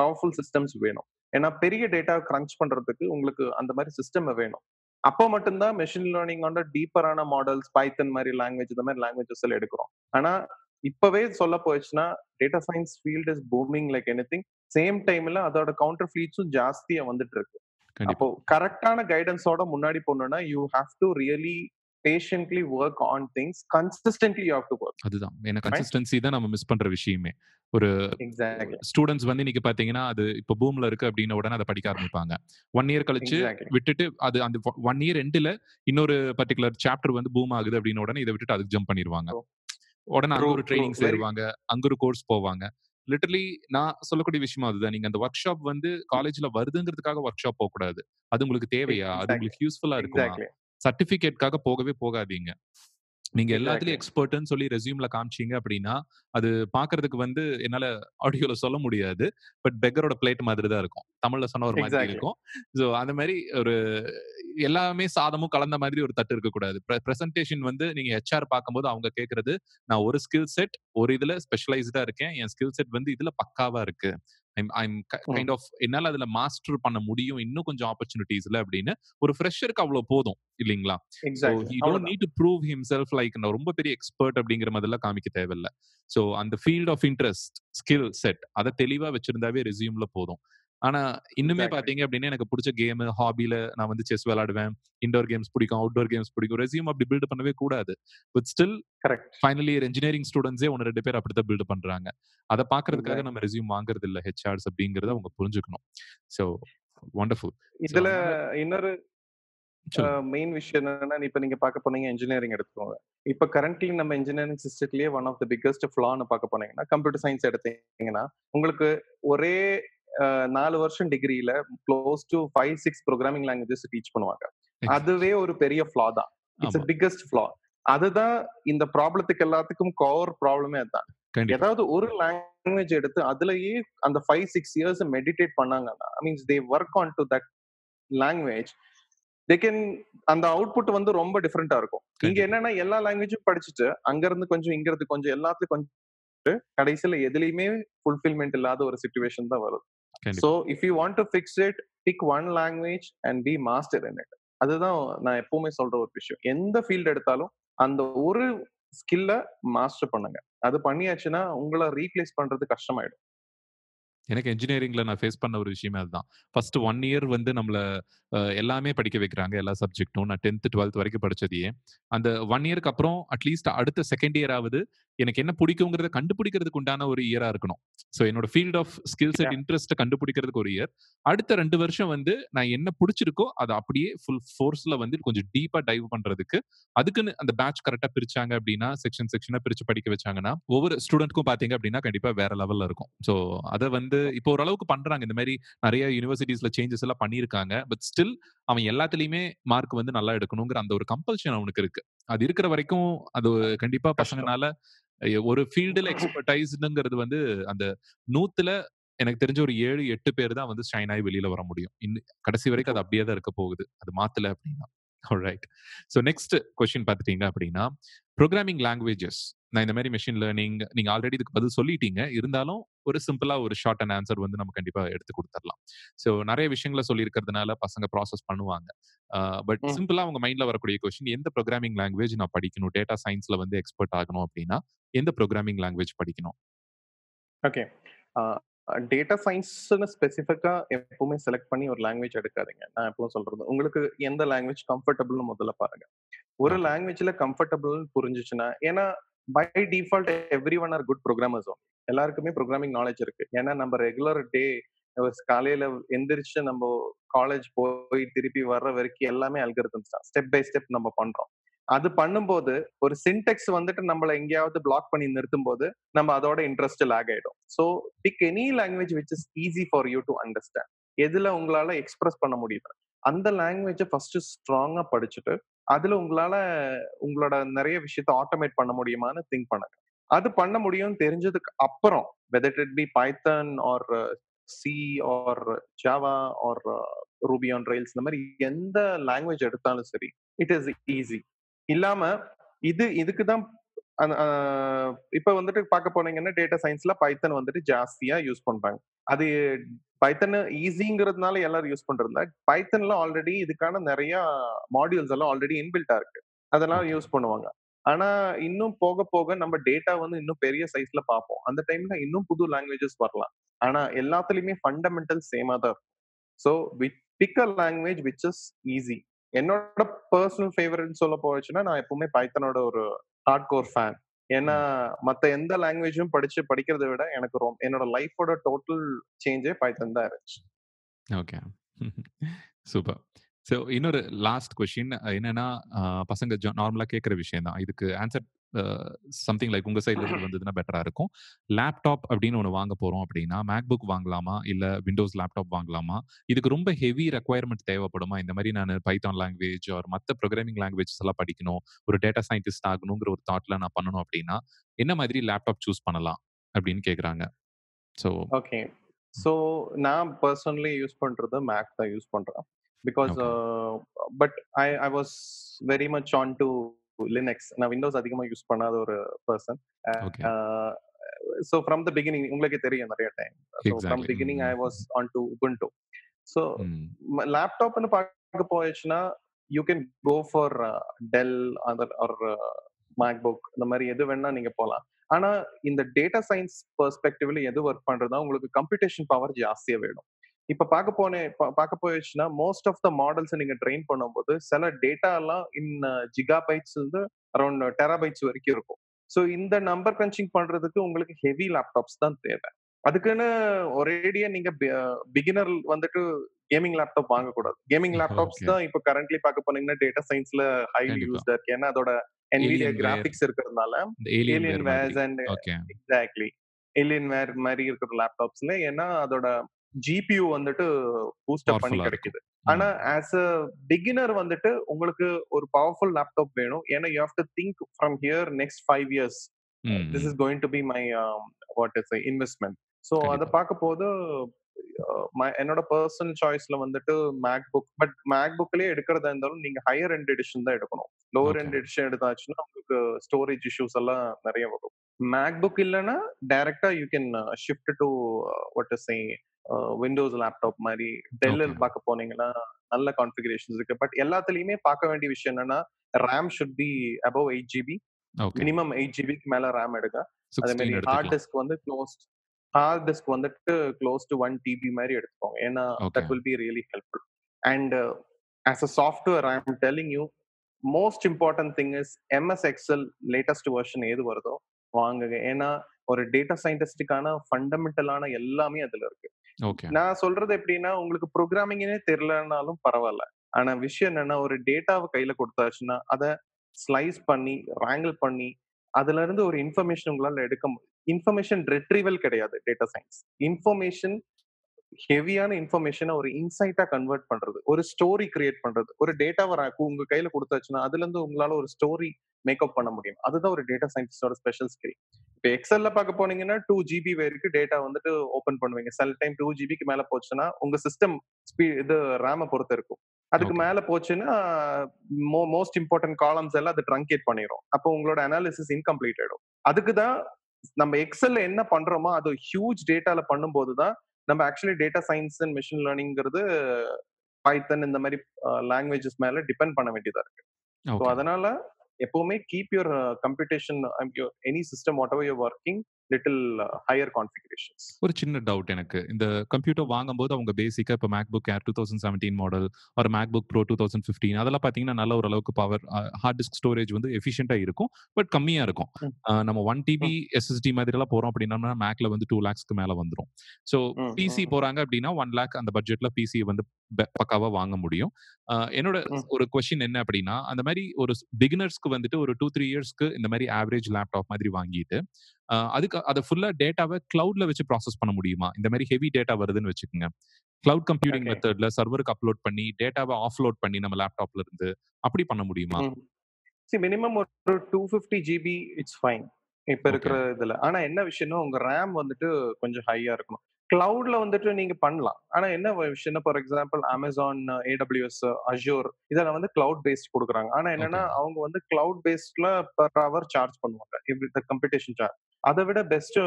பவர்ஃபுல் சிஸ்டம்ஸ் வேணும். ஏன்னா பெரிய டேட்டா கிரன்ச் பண்றதுக்கு உங்களுக்கு அந்த மாதிரி சிஸ்டம் வேணும். அப்போ மட்டும்தான் மெஷின் லேர்னிங்கோட டீப்பரான மாடல்ஸ் பைத்தன் மாதிரி லாங்குவேஜ் இந்த மாதிரி லாங்குவேஜஸ் எல்லாம் எடுக்கிறோம். ஆனா இப்பவே சொல்ல போச்சுன்னா data science field is booming like anything same time அதோட கவுண்டர் ஃபிளீட்ஸும் ஜாஸ்தியா வந்துட்டு இருக்கு அப்போ கரெக்டான கைடன்ஸோட முன்னாடி போகணும்னா you have to really patiently work on things consistently you have to work அதுதான். ஏன்னா கன்சிஸ்டன்சி தான் நம்ம மிஸ் பண்ற விஷயமே. ஒரு ஸ்டூடெண்ட்ஸ் வந்து இன்னைக்கு பாத்தீங்கன்னா அது இப்போ பூம்ல இருக்கு அப்படின்ன உடனே அதை படிக்க ஆரம்பிப்பாங்க. ஒன் இயர் கழிச்சு. விட்டுட்டு அது அந்த ஒன் இயர் எண்டில் இன்னொரு பர்டிகுலர் சாப்டர் வந்து பூம் ஆகுது அப்படின்னு உடனே இதை விட்டுட்டு அதுக்கு ஜம்ப் பண்ணிடுவாங்க. உடனே அங்க ஒரு. ட்ரைனிங் சேருவாங்க. அங்க ஒரு கோர்ஸ் போவாங்க. லிட்டரலி நான் சொல்லக்கூடிய விஷயம் அதுதான். நீங்க அந்த ஒர்க் ஷாப் வந்து காலேஜ்ல வருதுங்கிறதுக்காக ஒர்க் ஷாப் போக கூடாது. அது உங்களுக்கு தேவையா? அது. உங்களுக்கு யூஸ்ஃபுல்லா இருக்குமா? சர்டிபிகேட்காக போகவே போகாதீங்க. நீங்க எல்லாத்துலயும். எக்ஸ்பர்ட்னு சொல்லி ரெசியூம்ல காமிச்சீங்க அப்படின்னா அது பாக்குறதுக்கு வந்து என்னால ஆடியோல சொல்ல முடியாது. பட் பெக்கரோட பிளேட் மாதிரி தான் இருக்கும். தமிழ்ல சொன்ன ஒரு மாதிரி. இருக்கும். சோ அந்த மாதிரி ஒரு எல்லாமே சாதமும் கலந்த மாதிரி ஒரு தட்டு இருக்கக்கூடாது. பிரசன்டேஷன் வந்து நீங்க ஹெச்ஆர் பார்க்கும்போது அவங்க கேக்குறது நான் ஒரு ஸ்கில் செட் ஒரு இதுல ஸ்பெஷலைஸ்டா இருக்கேன். என் ஸ்கில் செட் வந்து இதுல பக்காவா இருக்கு. ஐம். கைண்ட் ஆஃப் என்னால அதுல மாஸ்டர் பண்ண முடியும். இன்னும் கொஞ்சம் ஆப்பர்ச்சுனிட்டிஸ்ல அப்படின்னு ஒரு ஃப்ரெஷருக்கு அவ்வளவு போதும் இல்லைங்களா? Need to prove himself like நான் ரொம்ப பெரிய எக்ஸ்பர்ட் அப்படிங்கிற மாதிரிலாம் காமிக்க தேவையில்ல. ஸோ அந்த field of interest skill set அதை தெளிவா வச்சிருந்தாவே ரெசியூம்ல போதும். ஆனா இன்னுமே பாத்தீங்க அப்படின்னா எனக்கு பிடிச்ச கேம் ஹாபில நான் வந்து செஸ் விளையாடுவேன். இண்டோர் கேம்ஸ் பிடிக்கும் அவுட்டோர் கேம்ஸ் பிடிக்கும். ரெசியூம் அப்படி பில்ட் பண்ணவே கூடாது. But still correct final engineering ஸ்டூடெண்ட்ஸே ஒன்று ரெண்டு பேர் அப்படித்தான் பில்ட் பண்றாங்க. அதை பாக்குறதுக்காக நம்ம ரெசியூம் வாங்குறது இல்ல ஹெச்ஆர்ஸ் அப்படிங்கறத அவங்க புரிஞ்சுக்கணும். ஸோ வண்டர்ஃபுல் ஸோ இதுல இன்னொரு மெயின் விஷயம் என்னன்னா இப்ப நீங்க பார்க்க போனீங்க இன்ஜினியரிங் எடுத்துக்கோங்க. இப்ப கரண்ட்லி நம்ம இன்ஜினியரிங் சிஸ்டத்திலேயே ஒன் ஆஃப் த பிக்கஸ்ட் ஃபிளான்னு பார்க்க போனீங்கன்னா கம்ப்யூட்டர் சயின்ஸ் எடுத்தீங்கன்னா உங்களுக்கு ஒரே நாலு வருஷம் டிகிரியில close to five six programming languages teach பண்ணுவாங்க. அதுவே ஒரு பெரிய ஃபிளா தான். இட்ஸ் பிக்கஸ்ட் ஃபிளா அதுதான் இந்த ப்ராப்ளத்துக்கு எல்லாத்துக்கும் கோர் ப்ராப்ளமே அதுதான். ஏதாவது ஒரு லாங்குவேஜ் எடுத்து அதுலயே அந்த ஃபைவ் சிக்ஸ் இயர்ஸ் மெடிடேட் பண்ணாங்கன்னா means they work on to that language they can அந்த அவுட்புட் வந்து ரொம்ப டிஃப்ரெண்டா இருக்கும். இங்க என்னன்னா எல்லா லாங்குவேஜும் படிச்சுட்டு அங்க இருந்து கொஞ்சம் இங்க இருந்து கொஞ்சம் எல்லாத்துலயும் கொஞ்சம் கடைசியில எதுலயுமே ஃபுல்ஃபில்மெண்ட் இல்லாத ஒரு சுச்சுவேஷன் தான் வருது. So if you want to fix it pick one language and be master in it அதுதான் நான் எப்பவுமே சொல்ற ஒரு விஷயம். எந்த ஃபீல்டு எடுத்தாலும் அந்த ஒரு ஸ்கில்ல மாஸ்டர் பண்ணுங்க. அது பண்ணியாச்சுன்னா உங்களை ரீப்ளேஸ் பண்றது கஷ்டமாயிடும். எனக்கு இன்ஜினியரிங்ல நான் ஃபேஸ் பண்ண ஒரு விஷயமே அதுதான். ஃபர்ஸ்ட் ஒன் இயர் வந்து நம்மள எல்லாமே படிக்க வைக்கிறாங்க எல்லா சப்ஜெக்ட்டும் நான் டென்த் டுவெல்த் வரைக்கும் படிச்சதையே. அந்த ஒன் இயருக்கு அப்புறம் அட்லீஸ்ட் அடுத்த செகண்ட் இயர் ஆகுது எனக்கு என்ன பிடிக்குங்கிறத கண்டுபிடிக்கிறதுக்கு உண்டான ஒரு இயரா இருக்கணும். ஸோ என்னோட field of skill set Yeah. இன்ட்ரெஸ்ட்டை கண்டுபிடிக்கிறதுக்கு ஒரு இயர் அடுத்த ரெண்டு வருஷம் வந்து நான் என்ன பிடிச்சிருக்கோ அதை அப்படியே ஃபுல் ஃபோர்ஸ்ல வந்து கொஞ்சம் டீப்பா டைவ் பண்றதுக்கு அதுக்குன்னு அந்த பேட்ச் கரெக்டா பிரிச்சாங்க அப்படின்னா செக்ஷன் செக்ஷனா பிரிச்சு படிக்க வச்சாங்கன்னா ஒவ்வொரு ஸ்டூடெண்ட்க்கும் பாத்தீங்க அப்படின்னா கண்டிப்பா வேற லெவல்ல இருக்கும். ஸோ அதை வந்து இப்போ ஓரளவுக்கு பண்றாங்க. இந்த மாதிரி நிறைய யூனிவர்சிட்டிஸ்ல சேஞ்சஸ் எல்லாம் பண்ணியிருக்காங்க. பட் ஸ்டில் அவன் எல்லாத்துலயுமே மார்க் வந்து நல்லா எடுக்கணுங்கிற அந்த ஒரு கம்பல்ஷன் அவனுக்கு இருக்கு. அது இருக்கிற வரைக்கும் அது கண்டிப்பா பசங்கனால ஒரு ஃபீல்டுல எக்ஸ்பர்டைஸ்ங்கிறது வந்து அந்த நூத்துல எனக்கு தெரிஞ்ச ஒரு ஏழு எட்டு பேர் தான் வந்து ஷைன் ஆகி வெளியில வர முடியும். இன்னும் கடைசி வரைக்கும் அது அப்படியே தான் இருக்க போகுது. அது மாத்தல அப்படின்னா. ரைட் ஸோ நெக்ஸ்ட் கொஸ்டின் பார்த்துட்டீங்க அப்படின்னா ப்ரோக்ராமிங் லாங்குவேஜஸ் நான் இந்த மாதிரி மெஷின் லேர்னிங் நீங்க ஆல்ரெடி இதுக்கு பதில் சொல்லிட்டீங்க. இருந்தாலும் ஒரு சிம்பிளா ஒரு ஷார்ட் அண்ட் ஆன்சர் வந்து நம்ம கண்டிப்பா எடுத்து கொடுத்துடலாம் ஸோ நிறைய விஷயங்களை சொல்லியிருக்கிறதுனால பசங்க ப்ராசஸ் பண்ணுவாங்க. பட். சிம்பிளா அவங்க மைண்ட்ல வரக்கூடிய கொஸ்டின் எந்த ப்ரோக்ராமிங் லாங்குவேஜ் நான் படிக்கணும்? டேட்டா சயின்ஸ்ல வந்து எக்ஸ்பர்ட் ஆகணும் அப்படின்னா எந்த ப்ரோக்ராமிங் லாங்குவேஜ் படிக்கணும்? ஓகே டேட்டா சயின்ஸ்னு ஸ்பெசிஃபிக்கா எப்பவுமே செலக்ட் பண்ணி ஒரு லாங்குவேஜ் எடுக்காதீங்க. நான் எப்பவும் சொல்றது உங்களுக்கு எந்த லாங்குவேஜ் கம்ஃபர்டபுள்னு முதல்ல பாருங்க. ஒரு. லாங்குவேஜ்ல கம்ஃபர்டபுள் புரிஞ்சுச்சுன்னா ஏன்னா by default everyone are good programmers எல்லாருக்குமே ப்ரோக்ராமிங் நாலேஜ் இருக்கு. ஏன்னா நம்ம ரெகுலர் டே காலையில எந்திரிச்சு நம்ம காலேஜ் போய் திருப்பி வர்ற வரைக்கும் எல்லாமே அல்கரிதம்ஸ் தான். ஸ்டெப் பை ஸ்டெப் நம்ம பண்றோம். அது பண்ணும்போது ஒரு சின்டெக்ஸ் வந்துட்டு நம்மள எங்கேயாவது பிளாக் பண்ணி நிறுத்தும் போது நம்ம அதோட இன்ட்ரெஸ்ட் லேக் ஆயிடும். So pick any language which is easy for you to understand எதுல உங்களால எக்ஸ்பிரஸ் பண்ண முடியுது? அந்த லாங்குவேஜை ஃபர்ஸ்ட் ஸ்ட்ராங்கா படிச்சுட்டு அதுல உங்களால உங்களோட நிறைய விஷயத்த ஆட்டோமேட் பண்ண முடியுமான்னு திங்க் பண்ணுங்க. அது பண்ண முடியும் தெரிஞ்சதுக்கு அப்புறம் whether it be Python or C or Java or Ruby on Rails இந்த மாதிரி எந்த லாங்குவேஜ் எடுத்தாலும் சரி இட் இஸ் ஈஸி இல்லாம இது இதுக்கு தான் இப்ப வந்துட்டு பார்க்க போனீங்கன்னா டேட்டா சயின்ஸ்ல பைத்தன் வந்துட்டு ஜாஸ்தியா யூஸ் பண்றாங்க. அது பைத்தன் ஈஸிங்கிறதுனால எல்லாரும் யூஸ் பண்றதுல பைத்தன்ல ஆல்ரெடி இதுக்கான நிறைய மாடியூல்ஸ் எல்லாம் ஆல்ரெடி இன்பில்ட்டா இருக்கு. அதெல்லாம். யூஸ் பண்ணுவாங்க. ஆனா இன்னும் போக போக நம்ம டேட்டா வந்து இன்னும் பெரிய சைஸ்ல பார்ப்போம். அந்த டைம்ல இன்னும் புது லாங்குவேஜஸ் வரலாம். ஆனா எல்லாத்துலயுமே ஃபண்டமெண்டல் சேமா தான் இருக்கும். So pick a language which is easy என்னோட பர்சனல் ஃபேவரட் சொல்ல போச்சுன்னா நான் எப்பவுமே பைத்தனோட ஒரு ஹார்ட் கோர் ஃபேன் ஏன்னா மத்த எந்த லாங்குவேஜும் படிச்சு படிக்கிறதை விட எனக்கு ரொம்ப என்னோட லைஃபோட டோட்டல் சேஞ்சே பைத்தன் தான் இருந்துச்சு. ஓகே. சூப்பர். ஸோ இன்னொரு லாஸ்ட் கொஷின் என்னன்னா பசங்க நார்மலா கேட்குற விஷயம் தான் இதுக்கு ஆன்சர் சம்திங் லைக் உங்க சைட்ல இருந்து வந்ததுன்னா பெட்டரா இருக்கும். லேப்டாப் அப்படின்னு ஒன்று வாங்க போறோம் அப்படின்னா மேக்புக் வாங்கலாமா? இல்ல விண்டோஸ் லேப்டாப் வாங்கலாமா? இதுக்கு ரொம்ப ஹெவி ரெக்குவயர்மெண்ட் தேவைப்படுமா? இந்த மாதிரி நான் பைத்தான் லாங்குவேஜ் ஒரு மற்ற ப்ரோக்ராமிங் லாங்குவேஜஸ் எல்லாம் படிக்கணும். ஒரு டேட்டா சயின்டிஸ்ட் ஆகணுங்கிற ஒரு தாட்ல நான் பண்ணணும் அப்படின்னா என்ன மாதிரி லேப்டாப் சூஸ் பண்ணலாம் அப்படின்னு கேக்குறாங்க ஸோ ஓகே ஸோ நான் பர்சனலி யூஸ் பண்றது மேக் தான் யூஸ் பண்றேன். Because but I I was very much on to Linux நான் விண்டோஸ் அதிகமாக யூஸ் பண்ணாத ஒரு person so from the beginning உங்களுக்கே தெரியும் நிறைய time so from. Beginning I. Was on to Ubuntu so. லேப்டாப்னு பார்க்க போயிடுச்சுன்னா you can go for Dell other or MacBook இந்த மாதிரி எது வேணா நீங்க போகலாம் ஆனா இந்த டேட்டா சயின்ஸ் பெர்ஸ்பெக்டிவ்ல எது ஒர்க் பண்றதா உங்களுக்கு கம்ப்யூட்டேஷன் பவர் ஜாஸ்தியா வேணும். இப்ப பார்க்க போனே பார்க்க போயிடுச்சுன்னா மோஸ்ட் ஆஃப் த மாடல்ஸ் நீங்க ட்ரெயின் பண்ணும்போது சில டேட்டா எல்லாம் இன் ஜிகா பைட்ஸ் இருந்து அரௌண்ட் டெராபைட்ஸ் வரைக்கும் இருக்கும் ஸோ இந்த நம்பர் கிரன்ச்சிங் பண்றதுக்கு உங்களுக்கு ஹெவி லேப்டாப்ஸ் தான் தேவை அதுக்குன்னு ஒரேடியா நீங்க பிகினர் வந்துட்டு கேமிங் லேப்டாப் வாங்கக்கூடாது கேமிங் லேப்டாப்ஸ். தான் இப்போ கரண்ட்லி பார்க்க போனீங்கன்னா டேட்டா சயின்ஸ்ல ஹைலி. யூஸ்டா இருக்கு ஏன்னா அதோட Alienware. கிராபிக்ஸ் இருக்கிறதுனால Alienwares and exactly Alienware மாதிரி இருக்கிற லேப்டாப்ஸ்ல ஏன்னா அதோட ஜிபியூ வந்துட்டு பூஸ்ட் அப் பண்ணி கிடைக்குது. ஆனா ஆஸ் அ பிகினர் வந்துட்டு உங்களுக்கு ஒரு பவர்ஃபுல் லேப்டாப் வேணும். ஏன்னா you have to think from here next five years this is going to be my what is investment so அதை. பார்க்க போது என்னோட பர்சனல் சாய்ஸ்ல வந்துட்டு மேக் புக் பட் மேக் புக்லயே எடுக்கிறதா இருந்தாலும் நீங்க ஹையர் எண்ட் எடிஷன் தான் எடுக்கணும். லோவர். எண்ட் எடிஷன் எடுத்தாச்சுன்னா உங்களுக்கு ஸ்டோரேஜ் இஷ்யூஸ் எல்லாம் நிறைய வரும். மேக் புக் இல்லைன்னா டைரக்டா you can shift to what is Windows laptop மாதிரி டெல்லில். பார்க்க போனீங்கன்னா நல்ல கான்ஃபிகரேஷன்ஸ் இருக்கு. பட் எல்லாத்துலயுமே பார்க்க வேண்டிய விஷயம் என்னன்னா RAM should be above eight GB minimum eight ஜிபிக்கு மேல ரேம் எடுங்க. அதே 16 மாதிரி ஹார்ட் டிஸ்க் வந்து க்ளோஸ் ஹார்ட் டிஸ்க் வந்துட்டு க்ளோஸ் டு ஒன் டிபி மாதிரி எடுத்துக்கோங்க. ஏன்னா. That will be really helpful and as a software I am telling you most important thing is MS Excel latest version எது வருதோ வாங்குங்க. ஏன்னா ஒரு டேட்டா சயின்டிஸ்டுக்கான ஃபண்டமெண்டலான எல்லாமே அதுல இருக்கு. நான் சொல்றது எப்படின்னா உங்களுக்கு ப்ரோக்ராமிங்கே தெரியலனாலும் பரவாயில்ல. ஆனா விஷயம் என்னன்னா ஒரு டேட்டாவை கையில கொடுத்தாச்சுன்னா அதை ஸ்லைஸ் பண்ணி ரேங்கிள் பண்ணி அதுல இருந்து ஒரு இன்ஃபர்மேஷன் உங்களால எடுக்க இன்ஃபர்மேஷன் ரெட்ரீவல் கிடையாது டேட்டா சயின்ஸ். இன்ஃபர்மேஷன் ஹெவியான இன்ஃபர்மேஷனை ஒரு இன்சைட்டா கன்வெர்ட் பண்றது ஒரு ஸ்டோரி கிரியேட் பண்றது ஒரு டேட்டாவை உங்க கையில கொடுத்தாச்சுன்னா அதுல இருந்து உங்களால ஒரு ஸ்டோரி மேக்கப் பண்ண முடியும். அதுதான் ஒரு டேட்டா சயின்டிஸ்டோட ஸ்பெஷல் ஸ்கில். இப்போ எக்ஸல்ல பார்க்க போனீங்கன்னா டூ ஜிபி வரைக்கும் டேட்டா வந்துட்டு ஓபன் பண்ணுவீங்க. சில டைம் டூ ஜிபிக்கு மேல போச்சுன்னா உங்க சிஸ்டம் ஸ்பீட் இது ரேம பொறுத்து இருக்கும். அதுக்கு. மேல போச்சுன்னா மோஸ்ட் இம்பார்ட்டன்ட் காலம்ஸ் எல்லாம் அது ட்ரங்கேட் பண்ணிரும். அப்போ உங்களோட அனாலிசிஸ் இன்கம்ப்ளீட் ஆயிடும். அதுக்கு தான் நம்ம எக்ஸல்ல என்ன பண்றோமோ அது ஹியூஜ் டேட்டால பண்ணும்போது தான் நம்ம actually data science and machine லேர்னிங்கிறது Python இந்த மாதிரி லாங்குவேஜஸ் மேல டிபெண்ட் பண்ண வேண்டியதா இருக்கு. ஸோ அதனால எப்பவுமே keep your computation any system whatever you're working little higher configurations ஒரு சின்ன டவுட் எனக்கு. இந்த கம்ப்யூட்டர் வாங்கும்போது அவங்க பேசிக்கா இப்போ MacBook Air two thousand seventeen model ஒரு MacBook Pro two thousand fifteen அதெல்லாம் பார்த்தீங்கன்னா நல்ல ஒரு அளவுக்கு பவர் ஹார்ட் டிஸ்க் ஸ்டோரேஜ் வந்து எஃபிஷியண்டாக இருக்கும் பட் கம்மியாக இருக்கும். நம்ம ஒன் டிபி எஸ்எஸ்டி மாதிரிலாம் போகிறோம் அப்படின்னா மேக்ல வந்து டூ லேக்ஸ்க்கு மேலே வந்துடும் ஸோ பிசி ம். போறாங்க அப்படின்னா ஒன் லேக் அந்த பட்ஜெட்ல பிசி வந்து பெ- பக்காவா வாங்க முடியும். என்னோட. ஒரு கொஸ்டின் என்ன அப்படின்னா அந்த மாதிரி ஒரு பிகினர்ஸ்க்கு வந்துட்டு ஒரு டூ த்ரீ இயர்ஸ்க்கு இந்த மாதிரி ஆவரேஜ் லேப்டாப் மாதிரி வாங்கிட்டு அதுக்கு அதை ஃபுல்லா டேட்டாவை கிளவுட்ல வச்சு ப்ராசஸ் பண்ண முடியுமா? இந்த மாதிரி ஹெவி டேட்டா வருதுன்னு வச்சுக்கோங்க. Cloud computing. மெத்தட்ல சர்வருக்கு அப்லோட் பண்ணி டேட்டாவை ஆஃப்லோட் பண்ணி நம்ம லேப்டாப்ல இருந்து அப்படி பண்ண முடியுமா? மினிமம் ஒரு two fifty GB it's fine இப்ப. இருக்கிற இதுல. ஆனா என்ன விஷயம்னா உங்க ரேம் வந்துட்டு கொஞ்சம் ஹையா இருக்கணும். கிளவுட்ல வந்துட்டு நீங்க பண்ணலாம். ஆனா என்ன விஷயம்னா for example Amazon AWS Azure இதெல்லாம் வந்து கிளவுட் பேஸ்ட் கொடுக்குறாங்க. ஆனா என்னன்னா. அவங்க வந்து கிளவுட் பேஸ்ட்ல பர் ஹவர் சார்ஜ் பண்ணுவாங்க இப்படி கம்ப்யூட்டேஷன் சார்ஜ் அதை விட best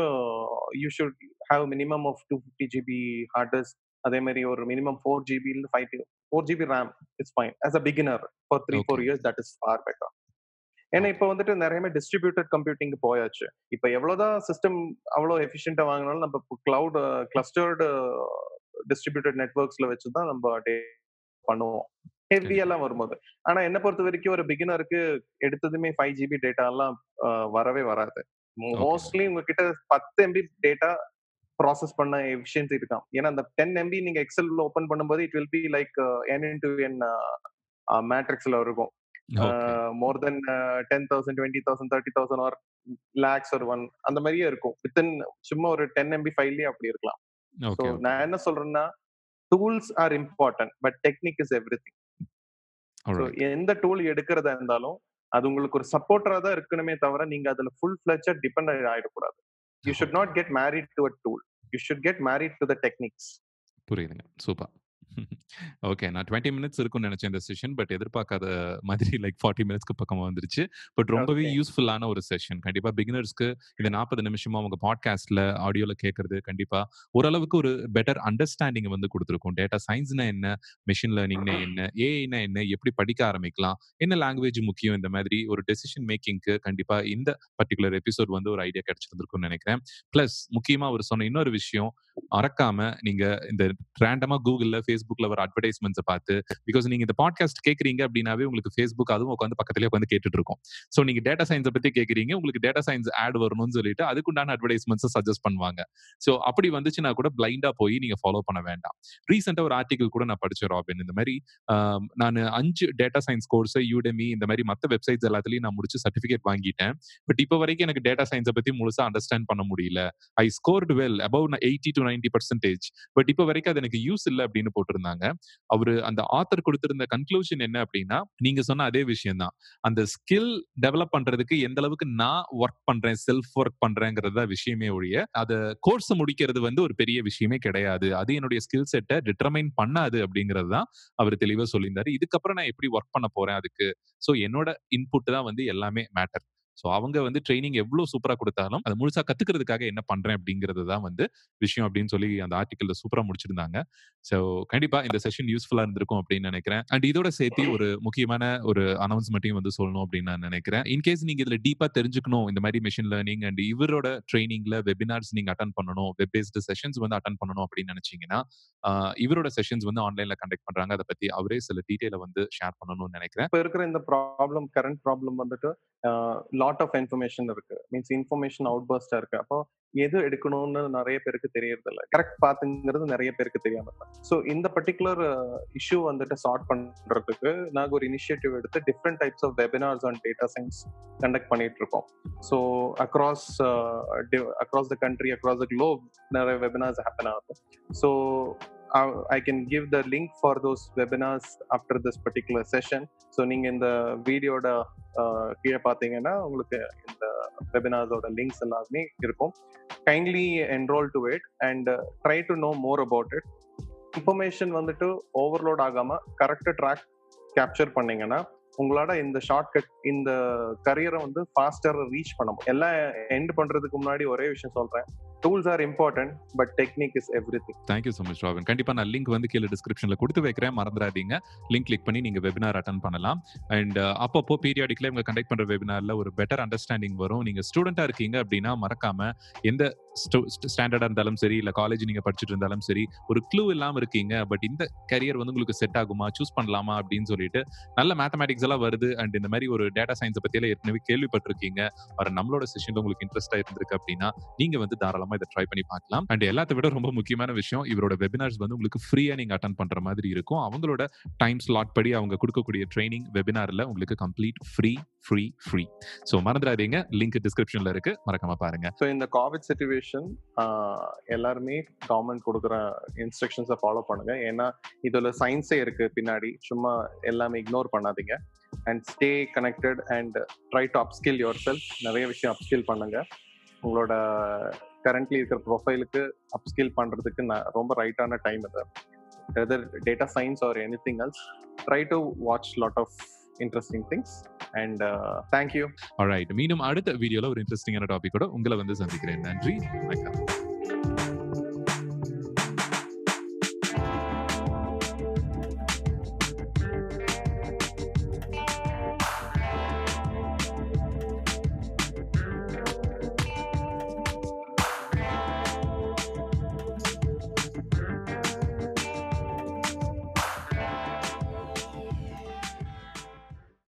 you should have minimum of two fifty GB hard disk அதே மாதிரி ஒரு minimum four GB five four GB RAM it's fine as a beginner for three four. Years that is for better ஏன்னா இப்ப வந்துட்டு நிறைய distributed computing போயாச்சு. இப்ப எவ்வளவுதான் சிஸ்டம் அவ்வளவு எஃபிஷியன்டா வாங்கினாலும் நம்ம கிளவுட் கிளஸ்டர்டு டிஸ்ட்ரிபியூட்டட் நெட்ஒர்க்ஸ்ல வச்சு தான் நம்ம டே பண்ணுவோம். ஹெவி எல்லாம் வரும்போது. ஆனா என்ன பொறுத்த வரைக்கும் ஒரு பிகினருக்கு எடுத்ததுமே ஃபைவ் ஜிபி டேட்டா எல்லாம் வரவே வராது. மோஸ்ட்லி உங்ககிட்ட பத்து எம்பி டேட்டா ப்ராசஸ் பண்ண எஃபிஷியன்சி இருக்காம். ஏன்னா அந்த டென் எம்பி நீங்க எக்ஸல் ஓபன் பண்ணும்போது it will be like n into n மேட்ரிக்ஸ்ல இருக்கும். More than ten thousand twenty thousand thirty thousand or lakhs ஒரு ஒன் அந்த மாதிரியே இருக்கும். வித்தின் சும்மா ஒரு டென் எம்பி ஃபைவ்லயே அப்படி இருக்கலாம். ஸோ நான் என்ன சொல்றேன்னா tools are important but technique is everything எந்த டூல் எடுக்கிறதா இருந்தாலும் அது உங்களுக்கு ஒரு சப்போர்ட்டரா தான் இருக்கணுமே தவிர நீங்க அதுல ஃபுல் ஃபிளச்சர் டிபெண்ட் ஆயிடக்கூடாது. You should not get married to a tool you should get married to the techniques புரியுதுங்க. சூப்பர். ஓகே. நான் 20 மினிட்ஸ் இருக்கும்னு நெனச்சேன் இந்த செஷன். பட் எதிர்பார்க்காத மாதிரி லைக் 40 மினிட்ஸ்க்கு பக்கமா வந்துருச்சு. பட் ரொம்பவே. யூஸ்ஃபுல்லான ஒரு செஷன். கண்டிப்பா பிகினர்ஸ்க்கு இந்த 40 நிமிஷமா உங்க பாட்காஸ்ட்ல, ஆடியோல கேட்கறது கண்டிப்பா ஓரளவுக்கு ஒரு பெட்டர் அண்டர்ஸ்டாண்டிங் வந்து குடுத்திருக்கும். டேட்டா சயன்ஸ்னா என்ன? மெஷின் லேர்னிங்னா என்ன? ஏஐனா என்ன? எப்படி படிக்க ஆரம்பிக்கலாம்? என்ன லாங்குவேஜ் முக்கியம்? இந்த மாதிரி ஒரு டெசிஷன் மேக்கிங்க்கு கண்டிப்பா இந்த பர்ட்டிகுலர் எபிசோட் வந்து ஒரு ஐடியா கிடைச்சிருந்திருக்கும்னு நெனைக்கிறேன். பிளஸ் முக்கியமா அவரு சொன்ன இன்னொரு விஷயம், மறக்காம நீங்க இந்த ரேண்டமா Googleல, ஃபேஸ்புக்ல வர அட்வர்டைஸ்மெண்ட்ஸை பார்த்து பிகாஸ் நீங்க இந்த பாட்காஸ்ட் கேட்குறீங்க அப்படின்னாவே உங்களுக்கு ஃபேஸ்புக் அதுவும் உட்காந்து பக்கத்துலயே உட்காந்து கேட்டுட்டு இருக்கும். சோ நீங்க டேட்டா சயின்ஸை பத்தி கேட்குறீங்க உங்களுக்கு டேட்டா சயின்ஸ் ஆட் வரணும்னு சொல்லிட்டு அதுக்குண்டான அட்வர்டைஸ்மெண்ட்ஸ் சஜஸ்ட் பண்ணுவாங்க. சோ அப்படி வந்துச்சுன்னா கூட பிளைண்டா போய் நீங்க ஃபாலோ பண்ண வேண்டாம். ரீசெண்டா ஒரு ஆர்டிகல் கூட நான் படிச்சேன் ராபின். இந்த மாதிரி நான் நானு 5 டேட்டா சயின்ஸ் கோர்ஸ் யூடெமி இந்த மாதிரி மத்த வெப்சைட்ஸ் எல்லாத்துலயும் நான் முடிச்சு சர்டிபிகேட் வாங்கிட்டேன். பட் இப்ப வரைக்கும் எனக்கு டேட்டா சயின்ஸை பத்தி முழுசா அண்டர்ஸ்டாண்ட் பண்ண முடியல. I scored well above 80-90% but இப்போ வரைக்கும் அது எனக்கு யூஸ் இல்ல அப்படின்னு போட்டு போட்டிருந்தாங்க. அவரு அந்த ஆத்தர் கொடுத்திருந்த கன்க்ளூஷன் என்ன அப்படின்னா, நீங்க சொன்ன அதே விஷயம் தான். அந்த ஸ்கில் டெவலப் பண்றதுக்கு எந்த அளவுக்கு நான் ஒர்க் பண்றேன், செல்ஃப் ஒர்க் பண்றேங்கிறது தான் விஷயமே ஒழிய, அத கோர்ஸ் முடிக்கிறது வந்து ஒரு பெரிய விஷயமே கிடையாது. அது என்னுடைய ஸ்கில் செட்ட டிட்டர்மைன் பண்ணாது அப்படிங்கிறது தான் அவர் தெளிவா சொல்லியிருந்தாரு. இதுக்கப்புறம் நான் எப்படி ஒர்க் பண்ண போறேன் அதுக்கு. சோ என்னோட இன்புட் தான் வந்து எல்லாமே மேட்டர். ஸோ அவங்க வந்து ட்ரைனிங் எவ்வளோ சூப்பராக கொடுத்தாலும் அதை முழுசா கத்துக்கிறதுக்காக என்ன பண்றேன் அப்படிங்கிறது தான் வந்து விஷயம் அப்படின்னு சொல்லி அந்த ஆர்டிக்கலில் சூப்பராக முடிச்சிருந்தாங்க. ஸோ கண்டிப்பா இந்த செஷன் யூஸ்ஃபுல்லா இருந்திருக்கும் அப்படின்னு நினைக்கிறேன் அண்ட் இதோட சேர்த்து ஒரு முக்கியமான ஒரு அனௌன்ஸ்மெண்ட்டையும் வந்து சொல்லணும் அப்படின்னு நான் நினைக்கிறேன் இன்கேஸ் நீங்கள் நீங்க டீப்பாக டீப்பா தெரிஞ்சுக்கணும் இந்த மாதிரி மிஷின் லேர்னிங் அண்ட் இவரோட ட்ரைனிங்கில் வெபினார்ஸ் நீங்க அட்டன் பண்ணணும். வெப் பேஸ்டு செஷன்ஸ் வந்து அட்டன் பண்ணணும் அப்படின்னு நினச்சிங்கன்னா இவரோட செஷன்ஸ் வந்து ஆன்லைனில் கண்டக்ட் பண்றாங்க. அதை பத்தி அவரே சில டீட்டெயிலை வந்து ஷேர் பண்ணணும்னு நினைக்கிறேன் இப்போ இருக்கிற இந்த ப்ராப்ளம் கரண்ட் ப்ராப்ளம் வந்துட்டு லாட் ஆஃப் இன்ஃபர்மேஷன் இருக்கு. மீன்ஸ் இன்ஃபர்மேஷன் அவுட் பர்ஸ்டா இருக்கு. அப்போ எது எடுக்கணும்னு நிறைய பேருக்கு தெரியறது இல்லை கரெக்ட் பாத்துங்கிறது நிறைய பேருக்கு தெரியாம இருக்கு ஸோ இந்த பர்டிகுலர் இஷ்யூ வந்துட்டு சார்ட் பண்றதுக்கு நாங்கள் ஒரு இனிஷியேட்டிவ் எடுத்து different types of webinars on data science conduct பண்ணிட்டு இருக்கோம். So across across the country across the globe நிறைய வெபினார்ஸ் ஹேப்பன் ஆகுது. So I can give the link for those webinars after this particular session. So நீங்க இந்த வீடியோட கீழே பார்த்தீங்கன்னா உங்களுக்கு இந்த வெபினார்ஸோட லிங்க்ஸ் எல்லாமே இருக்கும். Kindly enrol to it and try to know more about it information வந்துட்டு ஓவர்லோட் ஆகாம கரெக்டாக ட்ராக் கேப்சர் பண்ணீங்கன்னா உங்களோட இந்த ஷார்ட்கட் இந்த கரியரை வந்து ஃபாஸ்டர் ரீச் பண்ண முடியும். எல்லாம் எண்ட் பண்றதுக்கு முன்னாடி ஒரே விஷயம் சொல்றேன். Tools are important but technique is everything thank you so much Robin கண்டிப்பாக நான் லிங்க் வந்து கீழே டிஸ்கிரிப்ஷனில் கொடுத்து வைக்கிறேன். மறந்துடாதீங்க. லிங்க் கிளிக் பண்ணி நீங்கள் வெபினார் அட்டன் பண்ணலாம். அண்ட் uh, அப்பப்போ பீரியாடிக்கல இவங்க கண்டக்ட் பண்ற வெபினாரில் ஒரு பெட்டர் அண்டர்ஸ்டாண்டிங் வரும். நீங்கள் ஸ்டூடெண்ட்டாக இருக்கீங்க அப்படின்னா மறக்காமல் எந்த ஸ்டாண்டர்டாக இருந்தாலும் சரி இல்லை காலேஜ் நீங்கள் படிச்சுட்டு இருந்தாலும் சரி ஒரு க்ளூ இல்லாமல் இருக்கீங்க பட் இந்த கரியர் வந்து உங்களுக்கு செட் ஆகுமா சூஸ் பண்ணலாமா அப்படின்னு சொல்லிட்டு நல்ல மேத்தமேட்டிக்ஸ் எல்லாம் வருது அண்ட் இந்த மாதிரி ஒரு டேட்டா சயின்ஸ் பற்றியெல்லாம் ஏற்கனவே கேள்விப்பட்டிருக்கீங்க. வர நம்மளோட செஷனில் உங்களுக்கு இன்ட்ரெஸ்டா இருந்திருக்கு அப்படின்னா நீங்கள் வந்து தாராளமாக இதை ட்ரை பண்ணி பார்க்கலாம். அண்ட் எல்லாத்த விட ரொம்ப முக்கியமான விஷயம் இவரோட வெபினார்ஸ் வந்து உங்களுக்கு ஃப்ரீயாக நீங்கள் அட்டன் பண்ணுற மாதிரி இருக்கும். அவங்களோட டைம் ஸ்லாட் படி அவங்க கொடுக்கக்கூடிய ட்ரைனிங் வெபினாரில் உங்களுக்கு complete free free free so மறந்துடாதீங்க. லிங்க் டிஸ்கிரிப்ஷனில் இருக்கு. மறக்காம பாருங்க. ஸோ இந்த கோவிட் சுச்சுவேஷன் எல்லாருமே கவர்மெண்ட் கொடுக்குற இன்ஸ்ட்ரக்ஷன்ஸை ஃபாலோ பண்ணுங்க. ஏன்னா இதில் சயின்ஸே இருக்கு பின்னாடி. சும்மா எல்லாமே இக்னோர் பண்ணாதீங்க. And stay connected and try to upskill yourself நிறைய விஷயம் அப்ஸ்கில் பண்ணுங்க. உங்களோட கரண்ட்லி இருக்கிற ப்ரொஃபைலுக்கு அப்ஸ்கில் பண்ணுறதுக்கு நான் ரொம்ப ரைட்டான டைம் இது. Data science or anything else try to watch lot of interesting things and thank you alright மீண்டும் அடுத்த வீடியோல ஒரு இன்ட்ரெஸ்டிங்கான டாபிக்கோட உங்களை வந்து சந்திக்கிறேன். நன்றி. வணக்கம்.